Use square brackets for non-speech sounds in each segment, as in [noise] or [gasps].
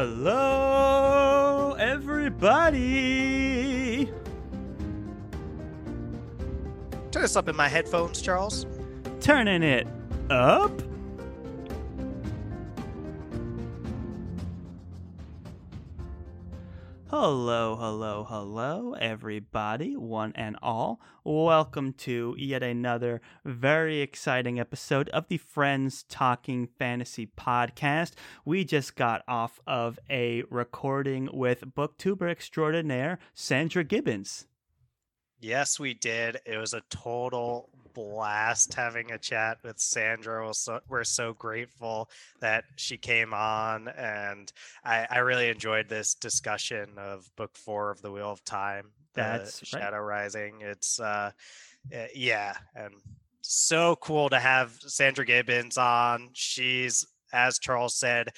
Hello, everybody. Turn this up in my headphones, Charles. Turning it up. Hello, hello, hello, everybody, one and all. Welcome to yet another very exciting episode of the Friends Talking Fantasy podcast. We just got off of a recording with booktuber extraordinaire Sandra Gibbons. Yes, we did. It was a total blast having a chat with Sandra. We're so, we're so grateful that she came on, and I, I, really enjoyed this discussion of book four of the Wheel of Time. That's Shadow right. Rising. It's uh, eh, yeah, and so cool to have Sandra Gibbons on. She's as Charles said,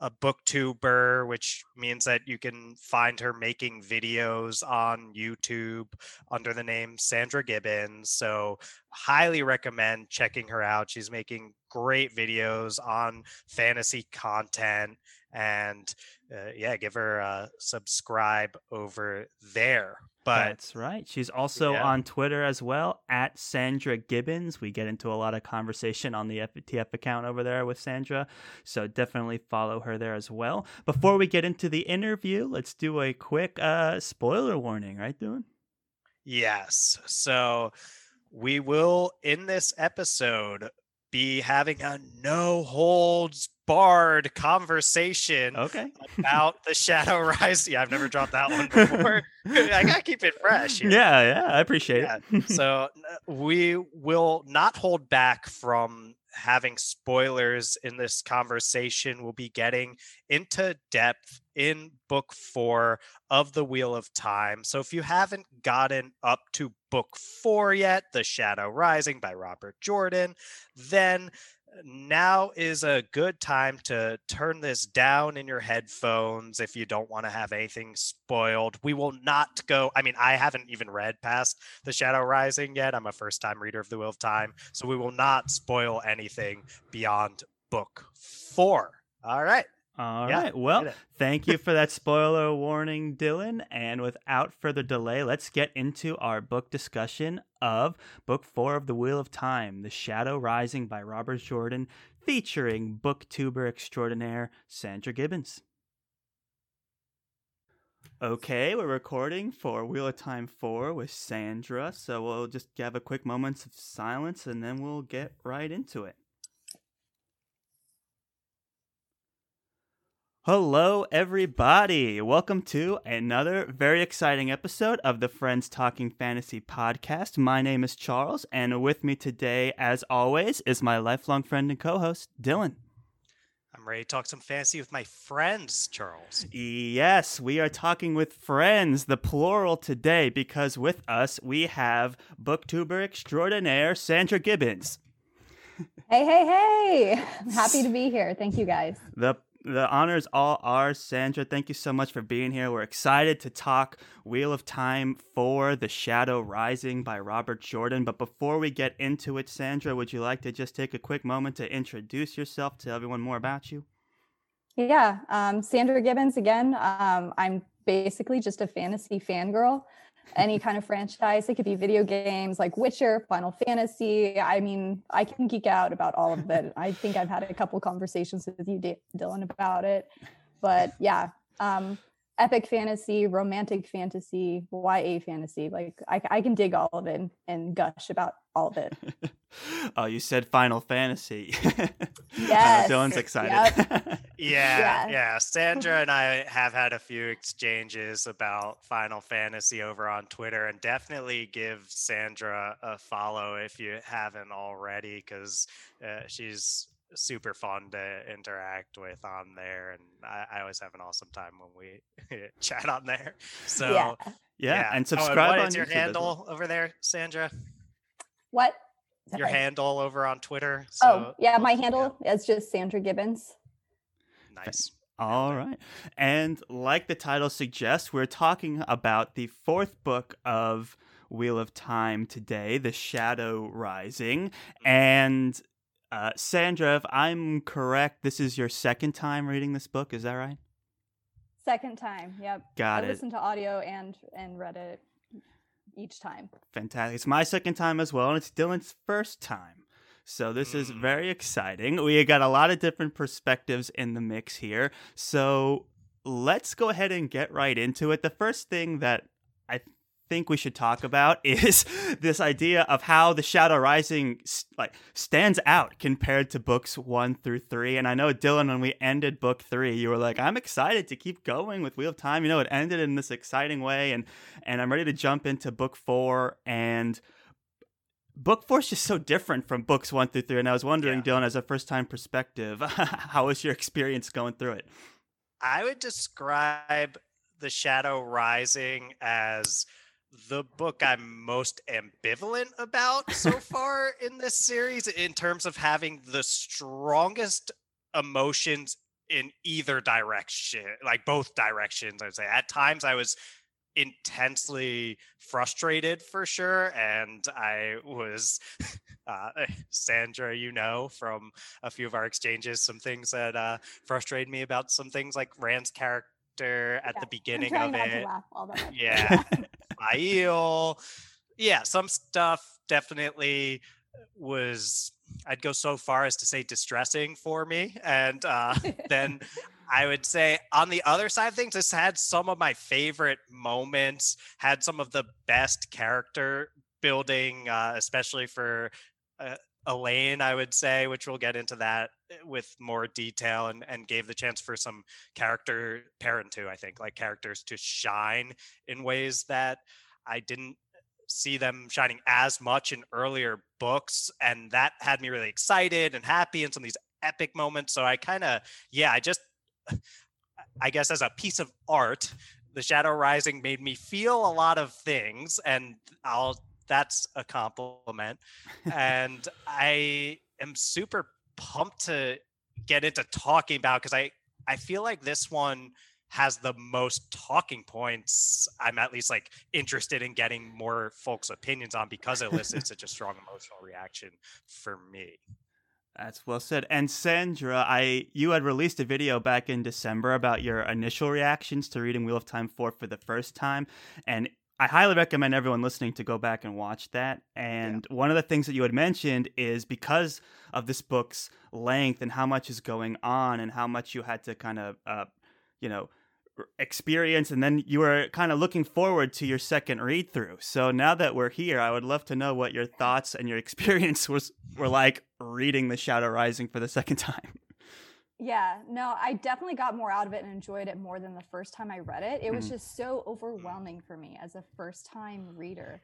a booktuber, which means that you can find her making videos on YouTube under the name Sandra Gibbons. So, highly recommend checking her out. She's making great videos on fantasy content. And uh, yeah, give her a subscribe over there. But that's right. She's also yeah. on Twitter as well at Sandra Gibbons. We get into a lot of conversation on the FTF account over there with Sandra, so definitely follow her there as well. Before we get into the interview, let's do a quick uh, spoiler warning, right, Dylan? Yes. So we will in this episode be having a no holds barred conversation okay. about the Shadow Rise. Yeah, I've never dropped that one before. [laughs] [laughs] I gotta keep it fresh. Here. Yeah, yeah, I appreciate yeah. it. so [laughs] we will not hold back from having spoilers in this conversation. We'll be getting into depth in book four of The Wheel of Time. So if you haven't gotten up to book four yet, The Shadow Rising by Robert Jordan, then now is a good time to turn this down in your headphones if you don't want to have anything spoiled. We will not go. I mean, I haven't even read past The Shadow Rising yet. I'm a first time reader of The Wheel of Time. So we will not spoil anything beyond book four. All right. All yeah, right. Well, [laughs] thank you for that spoiler warning, Dylan. And without further delay, let's get into our book discussion of Book Four of The Wheel of Time The Shadow Rising by Robert Jordan, featuring booktuber extraordinaire Sandra Gibbons. Okay, we're recording for Wheel of Time 4 with Sandra, so we'll just have a quick moment of silence and then we'll get right into it. Hello, everybody. Welcome to another very exciting episode of the Friends Talking Fantasy podcast. My name is Charles, and with me today, as always, is my lifelong friend and co host, Dylan. I'm ready to talk some fantasy with my friends, Charles. Yes, we are talking with friends, the plural today, because with us we have booktuber extraordinaire Sandra Gibbons. Hey, hey, hey. I'm happy to be here. Thank you guys. The the honors all ours. Sandra, thank you so much for being here. We're excited to talk Wheel of Time for The Shadow Rising by Robert Jordan. But before we get into it, Sandra, would you like to just take a quick moment to introduce yourself, tell everyone more about you? Yeah, um, Sandra Gibbons again. Um, I'm basically just a fantasy fangirl any kind of franchise. It could be video games like Witcher, Final Fantasy. I mean, I can geek out about all of it. I think I've had a couple conversations with you, Dylan, about it. But yeah, um, epic fantasy, romantic fantasy, YA fantasy. Like I, I can dig all of it and, and gush about all of it. [laughs] oh, you said Final Fantasy. [laughs] yes. Uh, Dylan's excited. Yep. [laughs] yeah, yeah, yeah. Sandra and I have had a few exchanges about Final Fantasy over on Twitter, and definitely give Sandra a follow if you haven't already, because uh, she's super fun to interact with on there and I, I, always have an awesome time when we [laughs] chat on there so yeah, yeah. yeah. and subscribe oh, and on your YouTube handle over there sandra what your right? handle over on twitter so, oh yeah my [laughs] handle yeah. is just sandra gibbons nice all right. And like the title suggests, we're talking about the fourth book of Wheel of Time today, The Shadow Rising. Mm-hmm. And uh, Sandra, if I'm correct, this is your second time reading this book. Is that right? Second time. Yep. Got I it. listened to audio and and read it each time. Fantastic. It's my second time as well, and it's Dylan's first time. So this is Mm. very exciting. We got a lot of different perspectives in the mix here. So let's go ahead and get right into it. The first thing that I think we should talk about [laughs] is this idea of how the Shadow Rising like stands out compared to books 1 through 3. And I know Dylan when we ended book 3, you were like, "I'm excited to keep going with Wheel of Time." You know, it ended in this exciting way and and I'm ready to jump into book 4 and book 4 is just so different from books 1 through 3 and I was wondering Dylan as a first time perspective, [laughs] how was your experience going through it? I would describe The Shadow Rising as the book I'm most ambivalent about so [laughs] far in this series in terms of having the strongest emotions in either direction, like both directions, I'd say. At times I was intensely frustrated for sure and i was [laughs] uh, [laughs] sandra you know from a few of our exchanges some things that uh, frustrated me about some things like rand's character at Yeah, the beginning of it. to all yeah some stuff definitely was i'd go so far as to say distressing for me and uh, [laughs] then I would say on the other side of things, this had some of my favorite moments, had some of the best character building, uh, especially for uh, Elayne, I would say, which we'll get into that Eh, with more detail and, and gave the chance for some character parent to, I think, like characters to shine in ways that I didn't see them shining as much in earlier books. And that had me really excited and happy in some of these epic moments. So I kind of, yeah, I just I guess as a piece of art, the Shadow Rising made me feel a lot of things, and I'll that's a compliment. [laughs] and I am super pumped to get into talking about because I I feel like this one has the most talking points. I'm at least like interested in getting more folks' opinions on because it elicits such a strong emotional reaction for me. That's well said. And Sandra, I you had released a video back in December about your initial reactions to reading Wheel of Time 4 for the first time, and I highly recommend everyone listening to go back and watch that. And one of the things that you had mentioned is because of this book's length and how much is going on and how much you had to kind of uh, you know, experience and then you were kind of looking forward to your second read through. So now that we're here, I would love to know what your thoughts and your [laughs] experience was were like reading The Shadow Rising for the second time. Yeah, no, I definitely got more out of it and enjoyed it more than the first time I read it. It was Mhm. just so overwhelming for me as a first time reader.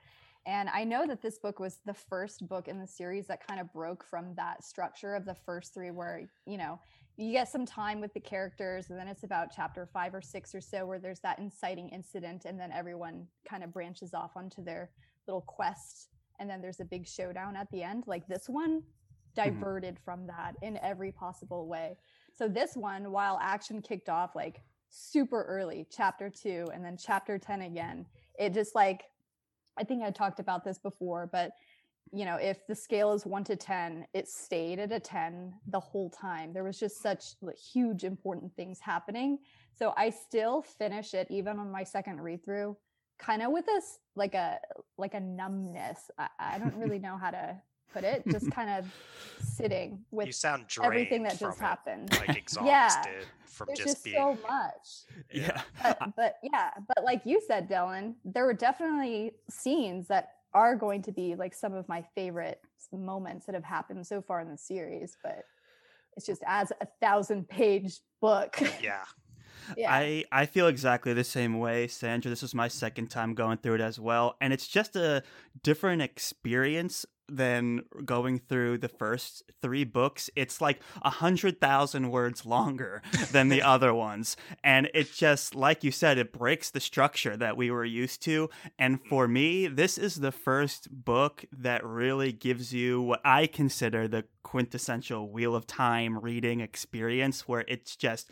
And I know that this book was the first book in the series that kind of broke from that structure of the first three, where, you know, you get some time with the characters, and then it's about chapter five or six or so where there's that inciting incident, and then everyone kind of branches off onto their little quest. And then there's a big showdown at the end. Like this one diverted from that in every possible way. So this one, while action kicked off like super early, chapter two, and then chapter 10 again, it just like, I think I talked about this before, but you know, if the scale is one to 10, it stayed at a 10 the whole time. There was just such huge, important things happening. So I still finish it even on my second read through, kind of with this like a like a numbness. I, I don't [laughs] really know how to put it. Just [laughs] kind of sitting with you sound everything that just it, happened. like [laughs] exhausted Yeah, from There's just, just, being so much. Yeah. But, but yeah, but like you said, Dylan, there were definitely scenes that are going to be like some of my favorite moments that have happened so far in the series. But it's just as a thousand page book. [laughs] yeah yeah. I, I feel exactly the same way, Sandra. This was my second time going through it as well. And it's just a different experience than going through the first three books. It's like a hundred thousand words longer [laughs] than the other ones. And it just, like you said, it breaks the structure that we were used to. And mm. for me, this is the first book that really gives you what I consider the quintessential Wheel of Time reading experience, where it's just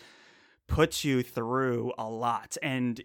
puts you through a lot. And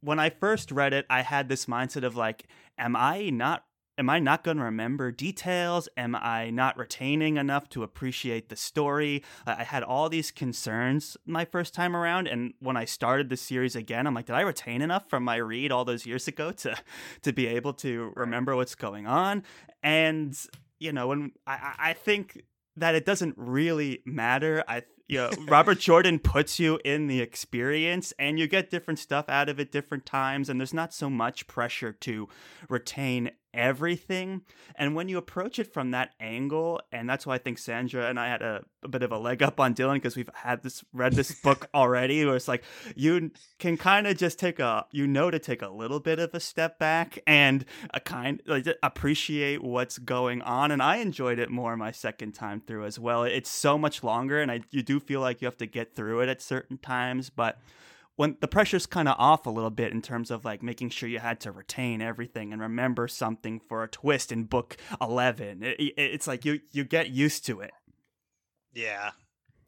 when I first read it, I had this mindset of like, am I not am I not going to remember details? Am I not retaining enough to appreciate the story? I had all these concerns my first time around, and when I started the series again, I'm like, did I retain enough from my read all those years ago to to be able to remember what's going on? And you know, when I, I think that it doesn't really matter. I you know, Robert [laughs] Jordan puts you in the experience and you get different stuff out of it different times and there's not so much pressure to retain everything. And when you approach it from that angle, and that's why I think Sandra and I had a, a bit of a leg up on Dylan because we've had this read this book [laughs] already, where it's like you can kind of just take a you know to take a little bit of a step back and a kind like appreciate what's going on. And I enjoyed it more my second time through as well. It's so much longer, and I you do feel like you have to get through it at certain times, but when the pressure's kind of off a little bit in terms of like making sure you had to retain everything and remember something for a twist in book 11 it, it, it's like you you get used to it. Yeah.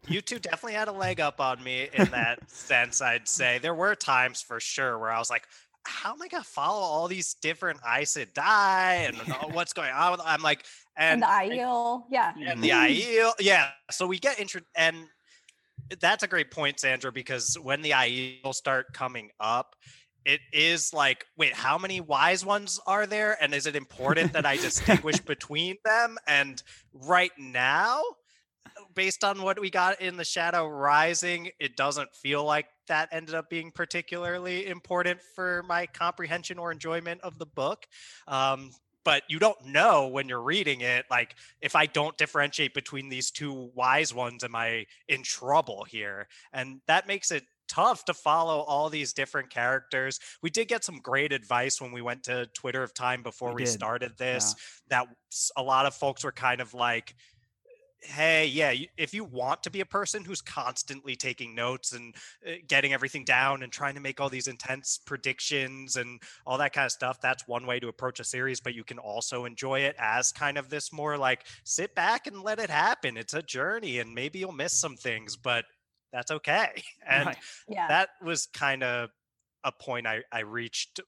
You two definitely had a leg up on me in that [laughs] sense i'd say. There were times for sure where i was like how am i gonna follow all these different Aes Sedai and what's going on with i'm like and, and the Aiel, yeah. and the Aiel, yeah. So we get intro and that's a great point, Sandra, because when the Aiel start coming up, it is like, wait, how many wise ones are there? And is it important that I distinguish [laughs] between them? And right now, based on what we got in the Shadow Rising, it doesn't feel like that ended up being particularly important for my comprehension or enjoyment of the book. Um, but you don't know when you're reading it like if i don't differentiate between these two wise ones am i in trouble here? And that makes it tough to follow all these different characters. We did get some great advice when we went to twitter of time before we, we started this yeah. that a lot of folks were kind of like hey yeah if you want to be a person who's constantly taking notes and uh, getting everything down and trying to make all these intense predictions and all that kind of stuff that's one way to approach a series but you can also enjoy it as kind of this more like sit back and let it happen it's a journey and maybe you'll miss some things but that's okay [laughs] and right. yeah. that was kind of a point I, I reached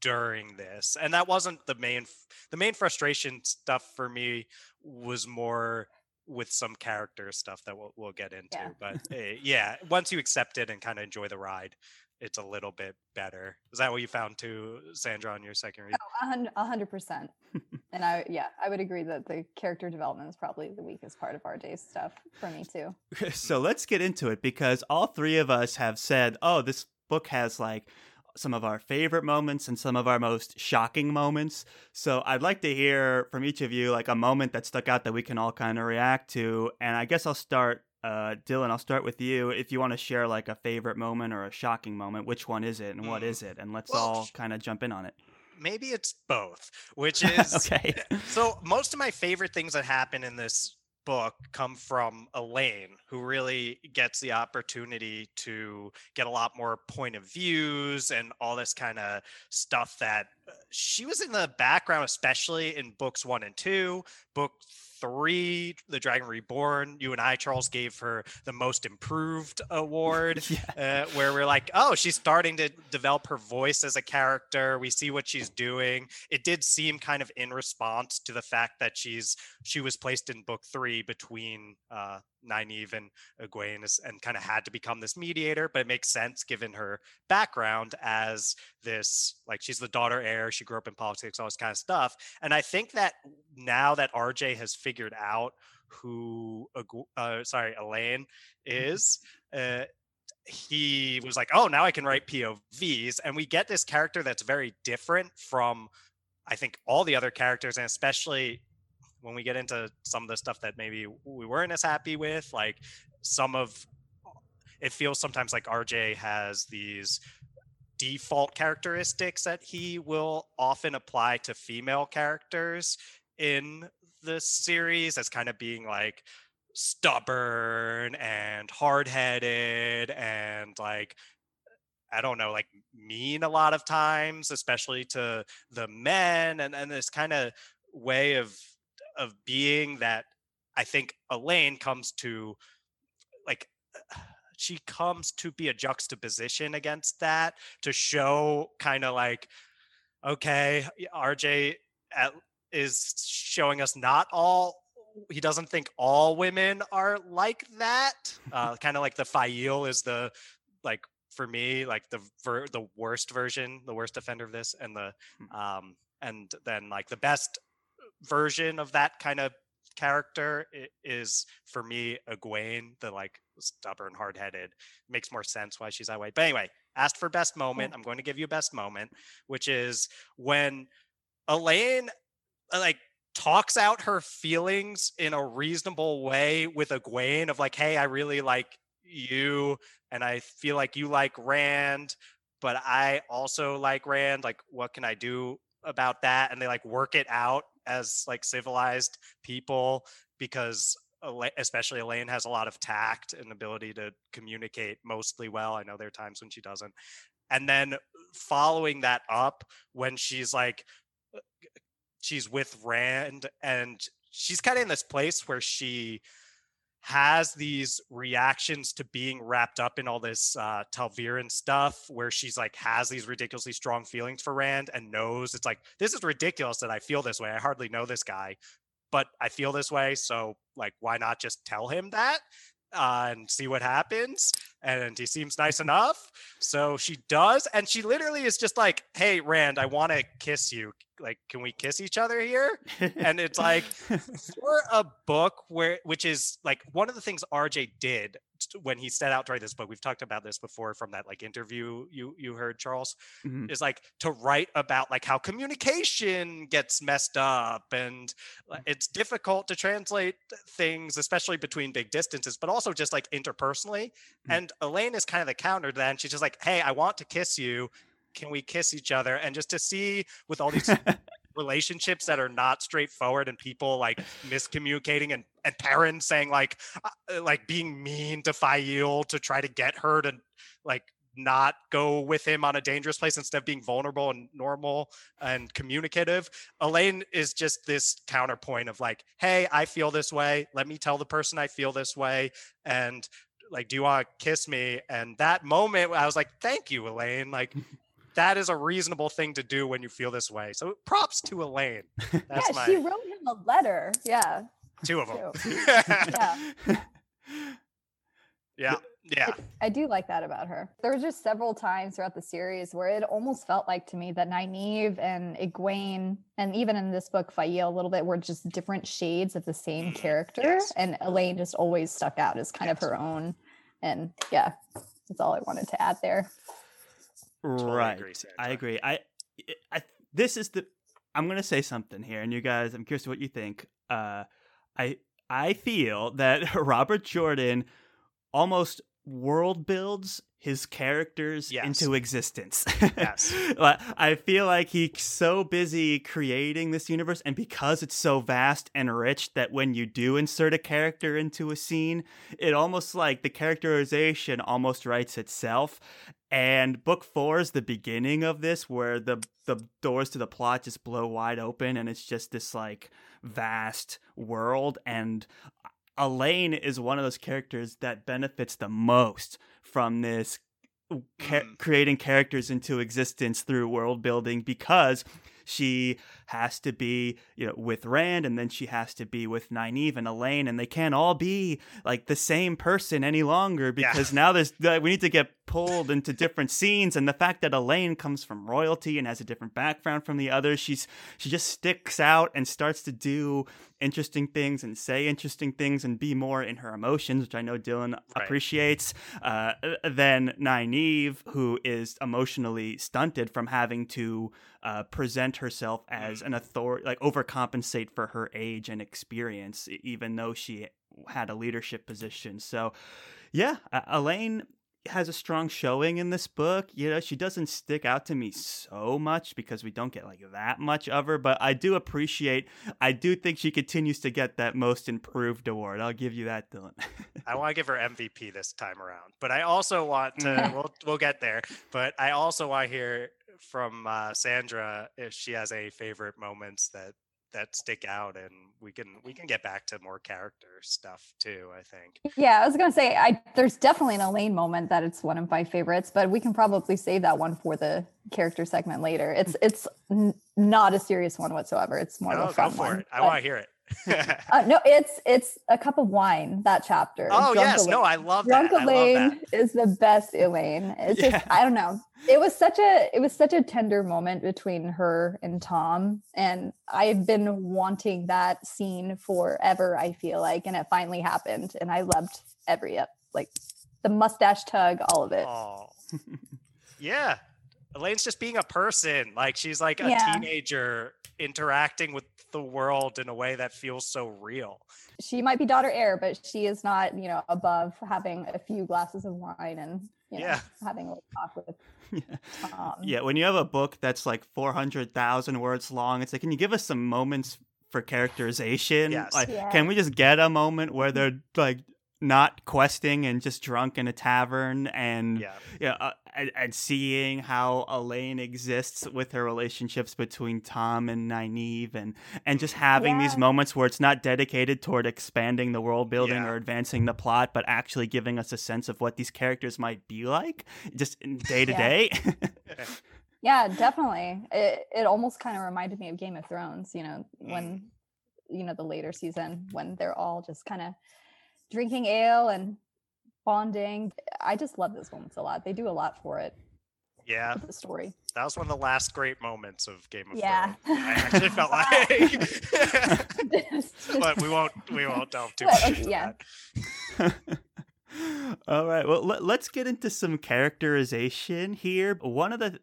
during this and that wasn't the main the main frustration stuff for me was more with some character stuff that we'll, we'll get into yeah. but uh, yeah once you accept it and kind of enjoy the ride it's a little bit better. Is that what you found too sandra on your second read? Oh, a hundred percent. And i yeah i would agree that the character development is probably the weakest part of RJ's stuff for me too. [laughs] So let's get into it because all three of us have said oh this book has like some of our favorite moments and some of our most shocking moments. So I'd like to hear from each of you like a moment that stuck out that we can all kind of react to. And I guess I'll start, uh, Dylan. I'll start with you. If you want to share like a favorite moment or a shocking moment, which one is it and what mm. is it? And let's well, all kind of jump in on it. Maybe it's both, which [laughs] is okay. [laughs] so most of my favorite things that happen in this book come from Elayne, who really gets the opportunity to get a lot more point of views and all this kind of stuff that uh, she was in the background, especially in books one and two. Book three, The Dragon Reborn, you and I, Charles, gave her the most improved award, [laughs] yeah. uh, where we're like, oh, she's starting to develop her voice as a character. We see what she's doing. It did seem kind of in response to the fact that she's she was placed in book three between uh, Nynaeve and Egwene and kind of had to become this mediator, but it makes sense given her background as this, like she's the daughter heir, she grew up in politics, all this kind of stuff. And I think that now that RJ has figured out who, uh, sorry, Elayne mm-hmm. is, uh, he was like, oh, now I can write POVs. And we get this character that's very different from, I think, all the other characters, and especially when we get into some of the stuff that maybe we weren't as happy with, like some of it feels sometimes like RJ has these default characteristics that he will often apply to female characters in the series as kind of being like stubborn and hard-headed and like I don't know, like mean a lot of times, especially to the men, and and this kind of way of of being that I think Elayne comes to like [sighs] she comes to be a juxtaposition against that to show kind of like okay RJ at, is showing us not all he doesn't think all women are like that. [laughs] Uh, kind of like the Faile is the like for me like the ver- the worst version, the worst offender of this, and the Hmm. um and then like the best version of that kind of character is for me Egwene, the like stubborn, hard headed. Makes more sense why she's that way. But anyway, asked for best moment. I'm going to give you best moment, which is when Elayne uh, like talks out her feelings in a reasonable way with Egwene of like, hey, I really like you and I feel like you like Rand, but I also like Rand. Like, what can I do about that? And they like work it out as like civilized people because especially Elayne has a lot of tact and ability to communicate mostly well. I know there are times when she doesn't. And then uh, following that up when she's like uh, she's with Rand and she's kind of in this place where she has these reactions to being wrapped up in all this uh ta'veren stuff where she's like has these ridiculously strong feelings for Rand and knows it's like this is ridiculous that I feel this way. I hardly know this guy, but I feel this way, so like why not just tell him that? Uh, and see what happens. And he seems nice enough. So she does. And she literally is just like, Hey, Rand, I want to kiss you. Like, can we kiss each other here? and it's like [laughs] for a book where which is like one of the things RJ did when he set out to write this book we've talked about this before from that like interview you you heard Charles Mhm. is like to write about like how communication gets messed up and like, it's difficult to translate things especially between big distances but also just like interpersonally Mm. and Elayne is kind of the counter to that and she's just like hey I want to kiss you can we kiss each other and just to see with all these [laughs] relationships that are not straightforward and people like miscommunicating and and Perrin's saying like uh, like being mean to Faile to try to get her to like not go with him on a dangerous place instead of being vulnerable and normal and communicative. Elayne is just this counterpoint of like, hey, I feel this way. Let me tell the person I feel this way. And like, do you want to kiss me? And that moment, I was like, thank you, Elayne. Like, [laughs] that is a reasonable thing to do when you feel this way. So props to Elayne. [laughs] That's yeah, my she wrote him a letter. Yeah. two of them. Two. [laughs] yeah. Yeah. Yeah. Yeah. I do like that about her. There were just several times throughout the series where it almost felt like to me that Nynaeve and Egwene, and even in this book, Faye a little bit, were just different shades of the same Mm, character. yes. And Elayne just always stuck out as kind of her own. And yeah, that's all I wanted to add there. Totally right. agree, I agree. I, I this is the I'm gonna say something here, and you guys, I'm curious what you think. Uh, I I feel that [laughs] Robert Jordan almost world builds his characters Yes. into existence. Yes. [laughs] I feel like he's so busy creating this universe, and because it's so vast and rich, that when you do insert a character into a scene, it almost like the characterization almost writes itself. And book four is the beginning of this, where the the doors to the plot just blow wide open, and it's just this like vast world. And Elayne is one of those characters that benefits the most from this ca- Mm. creating characters into existence through world building because she has to be you know with Rand and then she has to be with Nynaeve and Elayne and they can't all be like the same person any longer Yeah. because now there's uh, we need to get pulled into different scenes and the fact that Elayne comes from royalty and has a different background from the others she's she just sticks out and starts to do interesting things and say interesting things and be more in her emotions which I know Dylan Right. appreciates uh, than Nynaeve who is emotionally stunted from having to uh, present herself as an authority like overcompensate for her age and experience even though she had a leadership position so yeah uh, Elayne has a strong showing in this book. You know, she doesn't stick out to me so much because we don't get like that much of her, but I do appreciate I do think she continues to get that most improved award. I'll give you that, Dylan. I want to give her MVP this time around, but I also want to. [laughs] we'll we'll get there, but I also want to hear from uh, Sandra if she has any favorite moments that that stick out and we can we can get back to more character stuff too i think Yeah, I was gonna say I there's definitely an Elayne moment that it's one of my favorites, but we can probably save that one for the character segment later. It's it's n- not a serious one whatsoever. It's more no of a go fun for one. it i want to hear it [laughs] Uh, no, it's it's a cup of wine. That chapter. oh Drunk yes Elayne. no i love Drunk that love Elayne that is the best Elayne. It's Yeah. just I don't know. It was such a it was such a tender moment between her and Tom, and I've been wanting that scene forever. I feel like, and it finally happened, and I loved every ep- like the mustache tug, all of it. Oh, [laughs] yeah. Elayne's just being a person. Like she's like a Yeah. teenager interacting with the world in a way that feels so real. She might be daughter heir, but she is not, you know, above having a few glasses of wine and you know Yeah. having a little talk with [laughs] Yeah. Tom. Yeah, when you have a book that's like 400,000 words long, it's like, can you give us some moments for characterization? Yes. Like, Yeah. can we just get a moment where they're like not questing and just drunk in a tavern and Yeah. yeah, uh, and, and seeing how Elayne exists with her relationships between Tom and Nynaeve and and just having these moments where it's not dedicated toward expanding the world building Yeah. or advancing the plot, but actually giving us a sense of what these characters might be like just day to day. [laughs] Yeah, definitely. It it almost kind of reminded me of Game of Thrones, you know, Mm. when you know the later season when they're all just kind of drinking ale and bonding. I just love those moments a lot. They do a lot for it, Yeah. for the story. That was one of the last great moments of Game of Thrones. Yeah. Thrones. I actually felt [laughs] like [laughs] but we won't we won't delve too But, much okay, into yeah. that. [laughs] All right. Well, let, let's get into some characterization here. One of the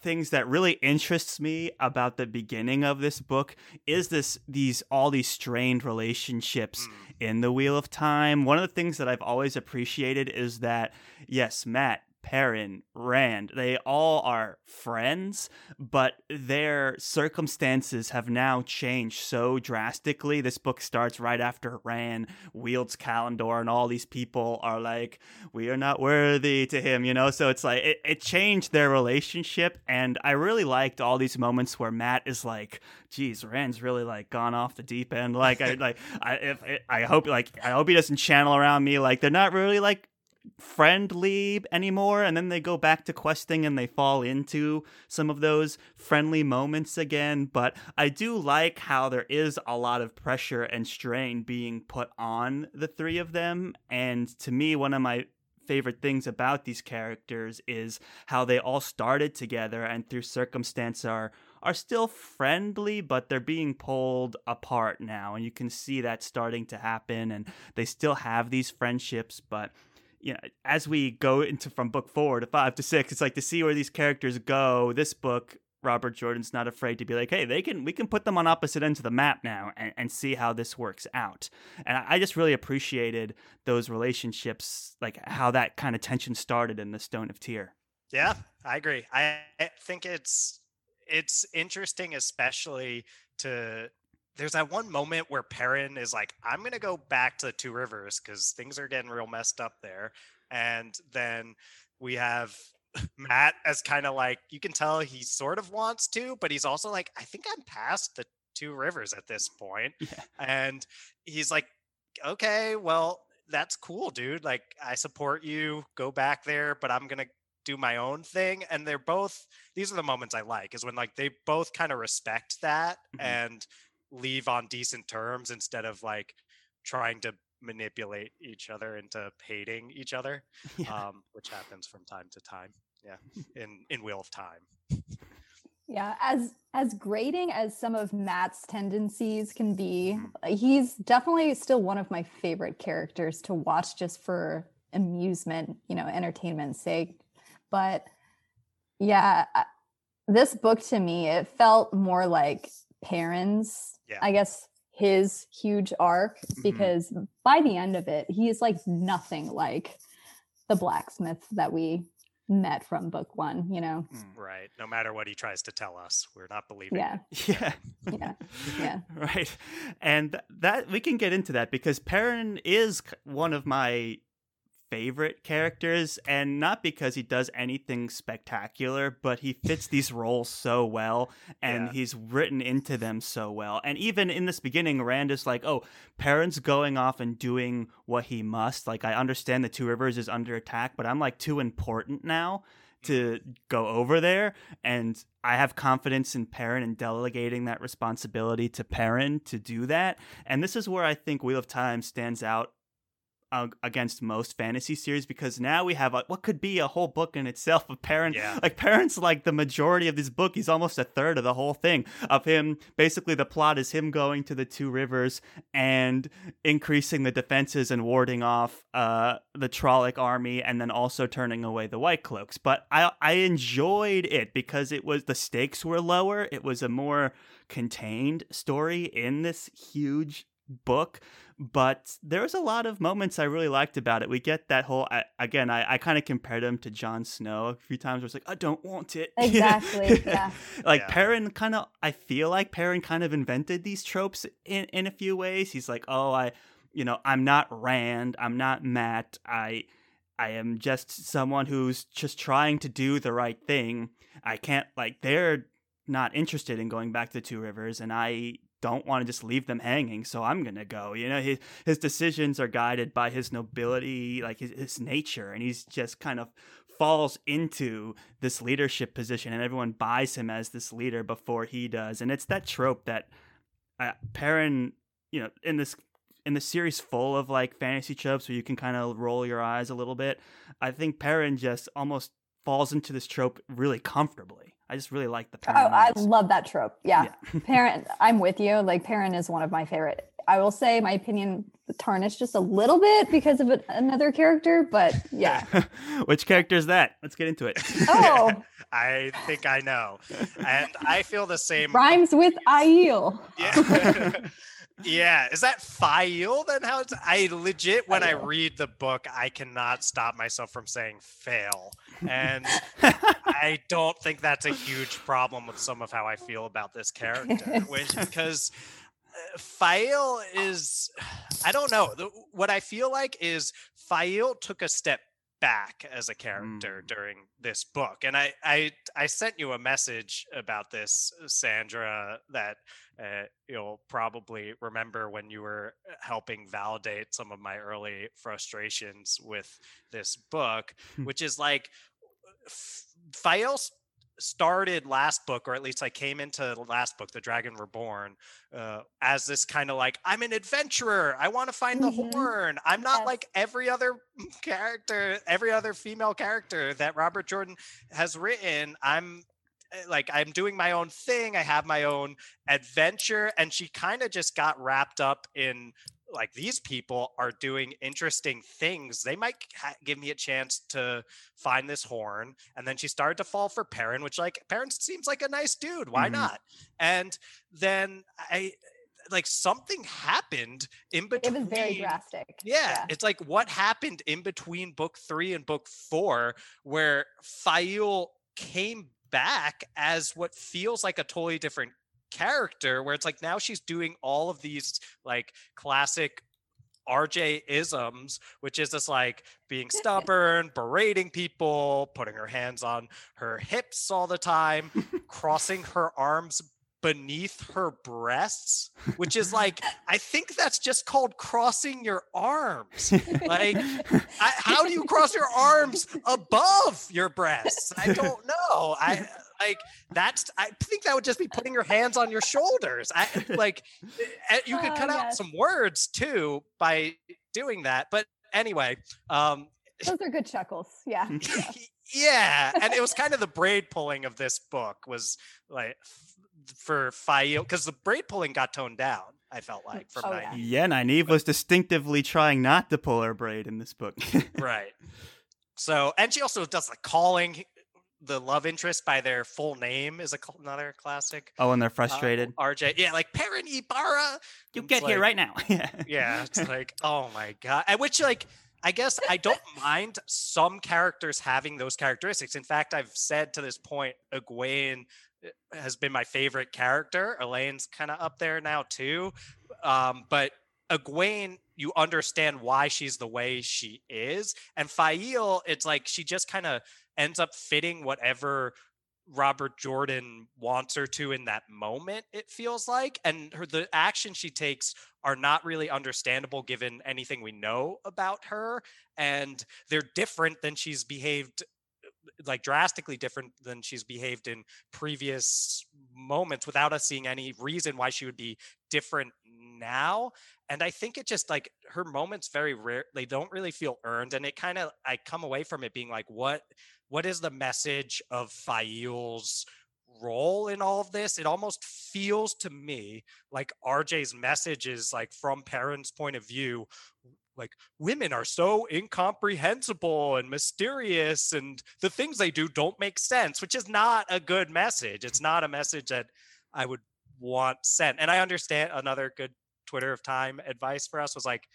things that really interests me about the beginning of this book is this these all these strained relationships Mm. In the Wheel of Time. One of the things that I've always appreciated is that yes, Mat, Perrin, Rand, they all are friends, but their circumstances have now changed so drastically. This book starts right after Rand wields Callandor, and all these people are like, we are not worthy to him, you know? So it's like, it, it changed their relationship. And I really liked all these moments where Mat is like, geez, Rand's really like gone off the deep end. Like, I, [laughs] like, I, if, I hope, like, I hope he doesn't channel around me. Like, they're not really like, friendly anymore and then they go back to questing and they fall into some of those friendly moments again. But i do like how there is a lot of pressure and strain being put on the three of them. And to me one of my favorite things about these characters is how they all started together and through circumstance are are still friendly but they're being pulled apart now. And you can see that starting to happen and they still have these friendships but you know, as we go into from book four to five to six, it's like to see where these characters go. This book, Robert Jordan's not afraid to be like, hey, they can we can put them on opposite ends of the map now and, and see how this works out. And I, just really appreciated those relationships, like how that kind of tension started in the Stone of Tear. Yeah, I agree. I think it's it's interesting, especially to there's that one moment where Perrin is like, I'm gonna go back to the Two Rivers because things are getting real messed up there. And then we have [laughs] Mat as kind of like you can tell he sort of wants to, but he's also like, I think I'm past the Two Rivers at this point. [laughs] Yeah. And he's like, okay, well, that's cool, dude. Like, I support you. Go back there, but I'm gonna do my own thing. And they're both. These are the moments I like, is when like they both kind of respect that Mhm. and leave on decent terms instead of like trying to manipulate each other into hating each other, [laughs] Yeah. um, which happens from time to time. Yeah, [laughs] in in Wheel of Time. Yeah, as as grating as some of Mat's tendencies can be, Mhm. uh, he's definitely still one of my favorite characters to watch just for amusement, you know, entertainment's sake. But yeah, this book to me, it felt more like Perrin's, Yeah. I guess his huge arc Mhm. because by the end of it, he is like nothing like the blacksmith that we met from book one, you know. Mm. Right. No matter what he tries to tell us, we're not believing. Yeah. [laughs] Yeah. Yeah. Yeah. [laughs] right. And that we can get into that because Perrin is one of my favorite characters and not because he does anything spectacular but he fits these roles so well and Yeah. he's written into them so well. And even in this beginning rand is like oh Perrin's going off and doing what he must. Like i understand the two rivers is under attack but i'm like too important now to mm-hmm. go over there and i have confidence in Perrin and delegating that responsibility to Perrin to do that. And this is where i think wheel of time stands out uh, against most fantasy series because now we have a, what could be a whole book in itself of Perrin. Yeah. Like Perrin's like the majority of this book. He's almost a third of the whole thing of him. Basically, the plot is him going to the two rivers and increasing the defenses and warding off uh, the Trolloc army, and then also turning away the White Cloaks. But I I enjoyed it because it was the stakes were lower. It was a more contained story in this huge book but there's a lot of moments I really liked about it. We get that whole I, again. I, I kind of compared him to Jon Snow a few times. Where it's like I don't want it. [laughs] Exactly, yeah. like Yeah. Perrin kind of. I feel like Perrin kind of invented these tropes in in a few ways. He's like, oh, I, you know, I'm not Rand. I'm not Mat. I. I am just someone who's just trying to do the right thing. I can't like they're not interested in going back to Two Rivers, and I don't want to just leave them hanging, so I'm gonna go. You know, his his decisions are guided by his nobility, like his, his nature, and he's just kind of falls into this leadership position, and everyone buys him as this leader before he does. And it's that trope that uh, Perrin, you know, in this in the series full of like fantasy tropes where you can kind of roll your eyes a little bit, I think Perrin just almost falls into this trope really comfortably. I just really like the Oh, I love that trope. Yeah. Yeah. [laughs] Perrin, I'm with you. Like Perrin is one of my favorite. I will say my opinion tarnished just a little bit because of another character, but yeah. [laughs] Which character is that? Let's get into it. Oh, [laughs] I think I know. And I feel the same. rhymes with Aiel. Yeah. Yeah. Is that Faile then? How it's I legit when I Faile. read the book, I cannot stop myself from saying fail. And [laughs] I don't think that's a huge problem with some of how I feel about this character, [laughs] which because uh, Faile is I don't know. The, what I feel like is Faile took a step back as a character during this book and I, I i sent you a message about this sandra that uh, you'll probably remember when you were uh, helping validate some of my early frustrations with this book Hmm. which is like F- Faile s- started last book or at least i came into the last book the dragon reborn uh, as this kind of like i'm an adventurer i want to find the Mhm. horn i'm not Yes. like every other [laughs] character every other female character that robert jordan has written i'm uh, like i'm doing my own thing i have my own adventure and she kind of just got wrapped up in like these people are doing interesting things they might ha- give me a chance to find this horn and then she started to fall for Perrin which like Perrin seems like a nice dude why Mhm. not and then i like something happened in between. It was very drastic. yeah, it's like what happened in between book three and book four, where Faile came back as what feels like a totally different character, where it's like now she's doing all of these like classic RJ isms, which is this like being [laughs] stubborn, berating people, putting her hands on her hips all the time, crossing [laughs] her arms beneath her breasts, which is like, [laughs] I think that's just called crossing your arms. Like, I, how do you cross your arms above your breasts? I don't know. I uh, like that's. I think that would just be putting your hands on your shoulders. I like. eh, You could Oh, cut out yes. some words too by doing that. But anyway, um, Those are good chuckles. Yeah. [laughs] yeah. yeah, and it was kind of the braid pulling of this book was like f- for Faile because the braid pulling got toned down. I felt like from Oh, yeah. Nynaeve. yeah, Nynaeve was distinctively trying not to pull her braid in this book. [laughs] right so and she also does the calling the love interest by their full name is a, another classic oh, and they're uh, frustrated. rj yeah like Perrin Aybara you get here right now. [laughs] yeah. yeah it's like oh my god and which like i guess i don't mind some characters having those characteristics in fact i've said to this point egwene uh, has been my favorite character elayne's kind of up there now too um, but Egwene, you understand why she's the way she is. And Faile, it's like she just kind of ends up fitting whatever Robert Jordan wants her to in that moment, it feels like. And her the actions she takes are not really understandable given anything we know about her. And they're different than she's behaved like drastically different than she's behaved in previous moments without us seeing any reason why she would be different now and i think it just like her moments very rare they don't really feel earned and it kind of i come away from it being like what what is the message of Faile's role in all of this? It almost feels to me like RJ's message is like from parents point of view, like women are so incomprehensible and mysterious and the things they do don't make sense, which is not a good message. It's not a message that I would want sent. And I understand another good Twitter of time advice for us was like,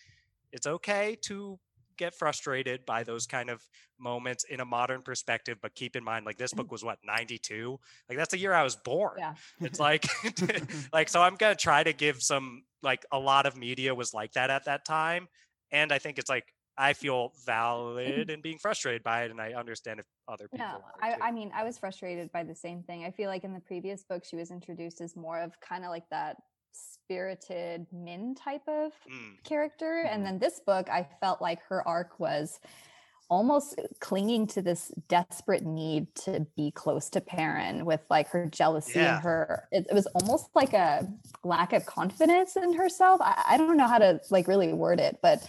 it's okay to get frustrated by those kind of moments in a modern perspective but keep in mind like this book [laughs] was what 92 like that's the year i was born yeah. it's like [laughs] [laughs] like so i'm gonna try to give some like a lot of media was like that at that time and i think it's like i feel valid in being frustrated by it and i understand if other people yeah I, I mean i was frustrated by the same thing i feel like in the previous book she was introduced as more of kind of like that spirited Min type of mm. character. And mm-hmm. then this book, I felt like her arc was almost clinging to this desperate need to be close to Perrin with like her jealousy yeah. and her it, it, was almost like a lack of confidence in herself. I, I, don't know how to like really word it, but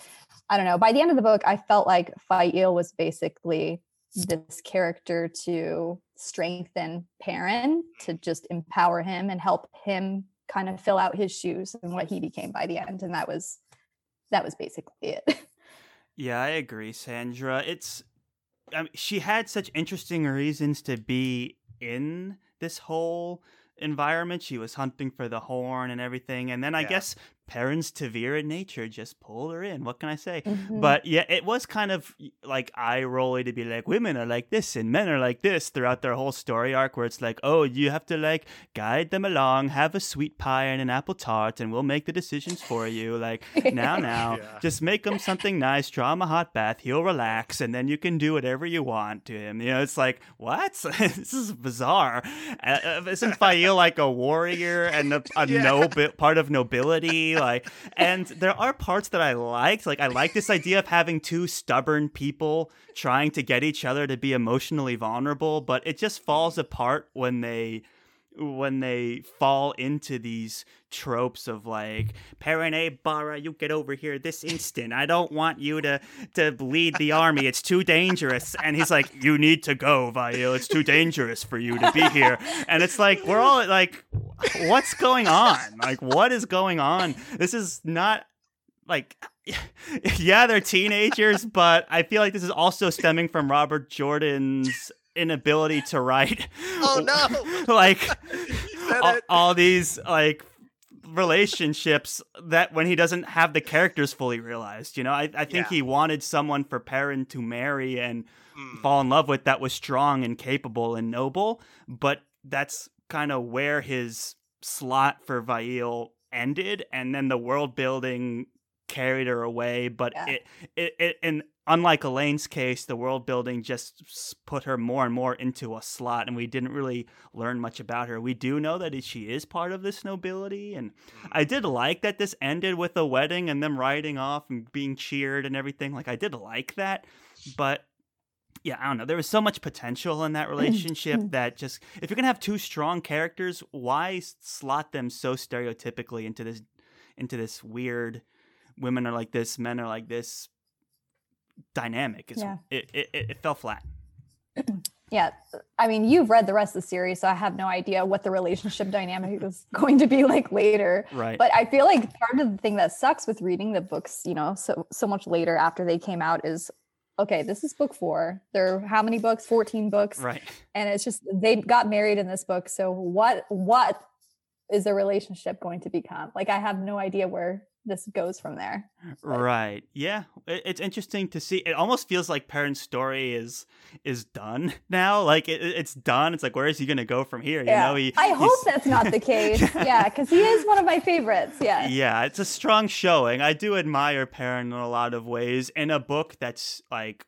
I don't know. By the end of the book, I felt like Faile was basically this character to strengthen Perrin, to just empower him and help him kind of fill out his shoes and what he became by the end and that was that was basically it [laughs] yeah i agree sandra it's I mean, she had such interesting reasons to be in this whole environment. She was hunting for the horn and everything. And then I yeah. guess Perrin's Ta'veren nature just pulled her in. What can I say? Mm-hmm. But yeah, it was kind of like eye rolly to be like, women are like this and men are like this throughout their whole story arc, where it's like, oh, you have to like guide them along, have a sweet pie and an apple tart, and we'll make the decisions for you. Like, [laughs] now, now, yeah. just make him something nice, draw him a hot bath, he'll relax, and then you can do whatever you want to him. You know, it's like, what? [laughs] this is bizarre. Uh, uh isn't Faile like a warrior and a, a [laughs] yeah. noble part of nobility? Like and there are parts that I liked. Like I like this idea of having two stubborn people trying to get each other to be emotionally vulnerable, but it just falls apart when they when they fall into these tropes of like Perrin Aybara, you get over here this instant. I don't want you to to lead the army. It's too dangerous. And he's like, You need to go, Faile. It's too dangerous for you to be here. And it's like we're all like, what's going on? Like, what is going on? This is not like [laughs] yeah, they're teenagers, but I feel like this is also stemming from Robert Jordan's inability to write. [laughs] Oh no! [laughs] like [laughs] all, all, these like relationships that when he doesn't have the characters fully realized. You know, I, I think yeah. he wanted someone for Perrin to marry and mm. fall in love with that was strong and capable and noble, but that's kind of where his slot for Faile ended, and then the world building carried her away. But yeah. it, it, it, and unlike Elayne's case, the world building just put her more and more into a slot, and we didn't really learn much about her. We do know that she is part of this nobility, and I mm-hmm. did like that this ended with a wedding and them riding off and being cheered and everything. Like, I did like that, but yeah, I don't know. There was so much potential in that relationship that just if you're gonna have two strong characters, why slot them so stereotypically into this into this weird women are like this, men are like this dynamic. It's, yeah. it, it, it fell flat. [clears throat] yeah. I mean, you've read the rest of the series, so I have no idea what the relationship [laughs] dynamic is going to be like later. Right. But I feel like part of the thing that sucks with reading the books, you know, so so much later after they came out is okay, this is book four. There are how many books? 14 books. Right. And it's just they got married in this book. So what what is the relationship going to become? Like I have no idea where this goes from there. But. Right. Yeah. It's interesting to see. It almost feels like Perrin's story is is done [laughs] now. Like it, it's done. It's like where is he going to go from here? You know. He, I hope that's not the case. [laughs] yeah, because he is one of my favorites. Yeah. Yeah. It's a strong showing. I do admire Perrin in a lot of ways. In a book that's like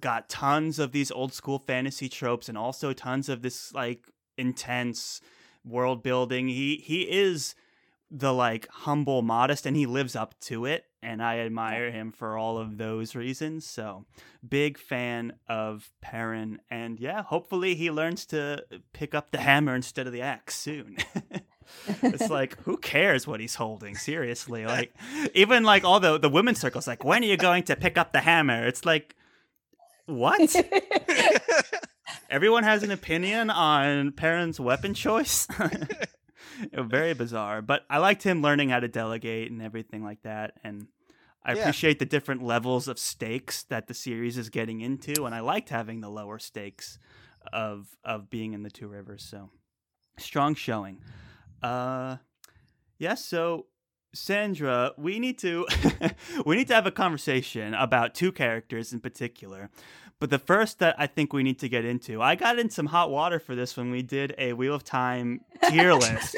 got tons of these old school fantasy tropes and also tons of this like intense world building. He he is the like humble, modest, and he lives up to it. And I admire him for all of those reasons. So, big fan of Perrin. And yeah, hopefully he learns to pick up the hammer instead of the axe soon. [laughs] it's like [laughs] who cares what he's holding seriously like even like all the the women's circles like when are you going to pick up the hammer it's like what [laughs] everyone has an opinion on Perrin's weapon choice [laughs] very bizarre. But I liked him learning how to delegate and everything like that. And I yeah. appreciate the different levels of stakes that the series is getting into. And I liked having the lower stakes of of being in the two rivers. So strong showing. Uh yeah, so Sandra, we need to [laughs] we need to have a conversation about two characters in particular. But the first that I think we need to get into, I got in some hot water for this when we did a Wheel of Time tier [laughs] list.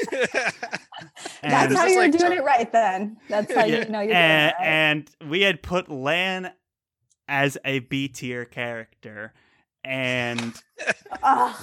That's how you're like doing it right then. That's how yeah, you know you're and, doing it right. And we had put Lan as a B tier character and oh,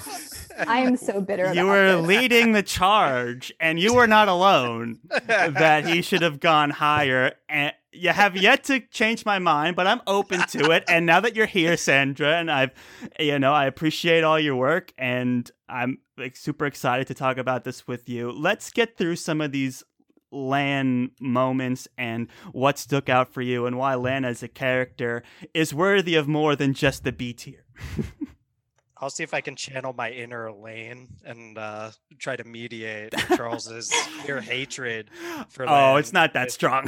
I am so bitter. You were this. [laughs] leading the charge, and you were not alone. that he should have gone higher, and you have yet to change my mind, but I'm open to it. And now that you're here, Sandra, and I've, you know, I appreciate all your work, and I'm like super excited to talk about this with you. Let's get through some of these Lan moments and what stuck out for you and why Lan as a character is worthy of more than just the B tier. [laughs] I'll see if I can channel my inner Lan and uh, try to mediate [laughs] Charles's pure hatred for. Oh, it's not that strong.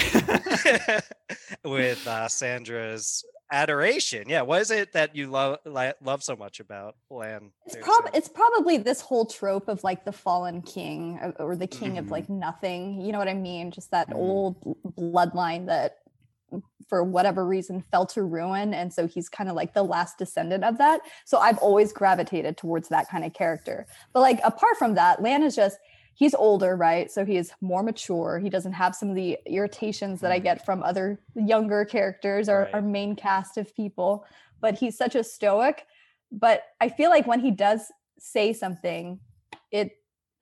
[laughs] with uh, Sandra's adoration. Yeah, what is it that you love love so much about Lan? It's, prob- it's probably this whole trope of like the fallen king uh, or the king mm-hmm. of like nothing. You know what I mean? Just that mm-hmm. old bloodline that for whatever reason fell to ruin and so he's kind of like the last descendant of that so i've always gravitated towards that kind of character but like apart from that lan is just he's older, right? So he is more mature. He doesn't have some of the irritations that I mm-hmm. get from other younger characters or right. our main cast of people. But he's such a stoic. But I feel like when he does say something, it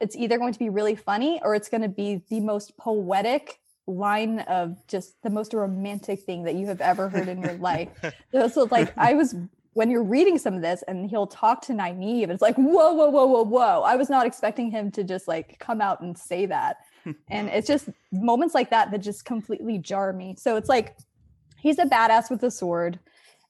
it's either going to be really funny or it's going to be the most poetic line of just the most romantic thing that you have ever heard in your life. [laughs] so it's like I was when you're reading some of this and he'll talk to Nynaeve, it's like, whoa, whoa, whoa, whoa, whoa. I was not expecting him to just like come out and say that. [laughs] and it's just moments like that that just completely jar me. So it's like he's a badass with a sword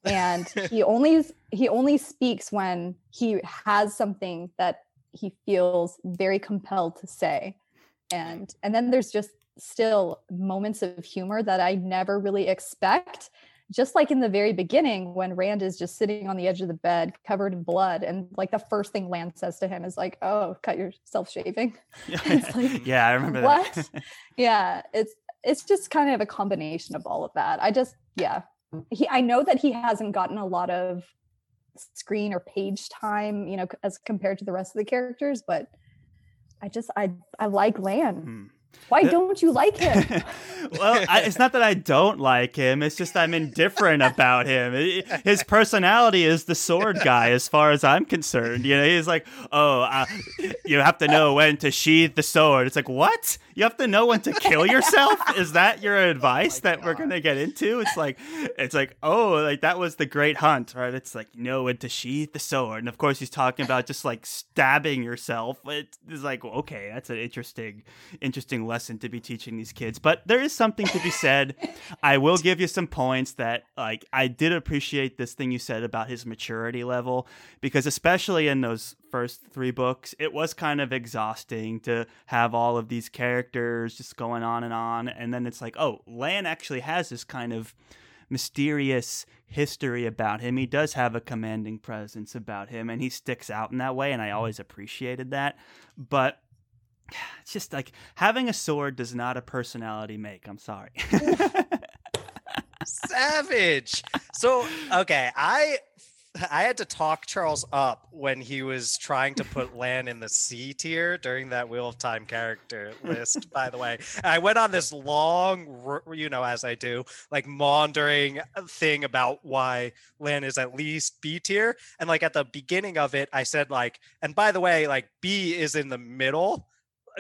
and [laughs] he only he only speaks when he has something that he feels very compelled to say. And and then there's just still moments of humor that I never really expect just like in the very beginning when Rand is just sitting on the edge of the bed covered in blood and like the first thing Lan says to him is like, "Oh, cut yourself shaving." [laughs] [laughs] like, yeah, I remember what? that. [laughs] yeah, it's it's just kind of a combination of all of that. I just yeah. He I know that he hasn't gotten a lot of screen or page time, you know, as compared to the rest of the characters, but I just I I like Lan. Hmm. Why don't you like him? Well, I, it's not that I don't like him. It's just I'm indifferent about him. His personality is the sword guy, as far as I'm concerned. You know, he's like, oh, uh, you have to know when to sheathe the sword. It's like, what? You have to know when to kill yourself? Is that your [laughs] advice oh that God. we're gonna get into? It's like, it's like, oh, like that was the great hunt, right? It's like, you know when to sheathe the sword, and of course he's talking about just like stabbing yourself. It's like, okay, that's an interesting, interesting lesson to be teaching these kids. But there is something to be said. I will [laughs] give you some points that like I did appreciate this thing you said about his maturity level because especially in those first three books, it was kind of exhausting to have all of these characters just going on and on. And then it's like, oh, Lan actually has this kind of mysterious history about him. He does have a commanding presence about him and he sticks out in that way. And I always appreciated that. But [sighs] it's just like having a sword does not a personality make. I'm sorry. [laughs] Savage. So okay, I I had to talk Charles up when he was trying to put [laughs] Lan in the C tier during that Wheel of Time character list. by the way, I went on this long, you know, as I do, like maundering thing about why Lan is at least B tier, and like at the beginning of it, I said like, and by the way, like B is in the middle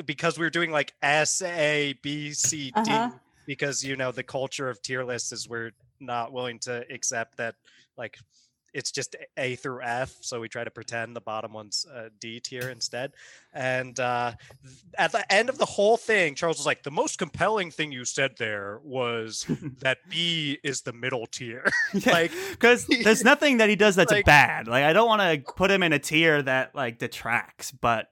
because we are doing like S A B C D uh-huh. because you know the culture of tier lists is we're not willing to accept that like it's just A through F, so we try to pretend the bottom one's uh, D tier instead. And uh, at the end of the whole thing, Charles was like, "The most compelling thing you said there was [laughs] that B is the middle tier." [laughs] like, because [laughs] there's nothing that he does that's like, bad. Like, I don't want to put him in a tier that like detracts, but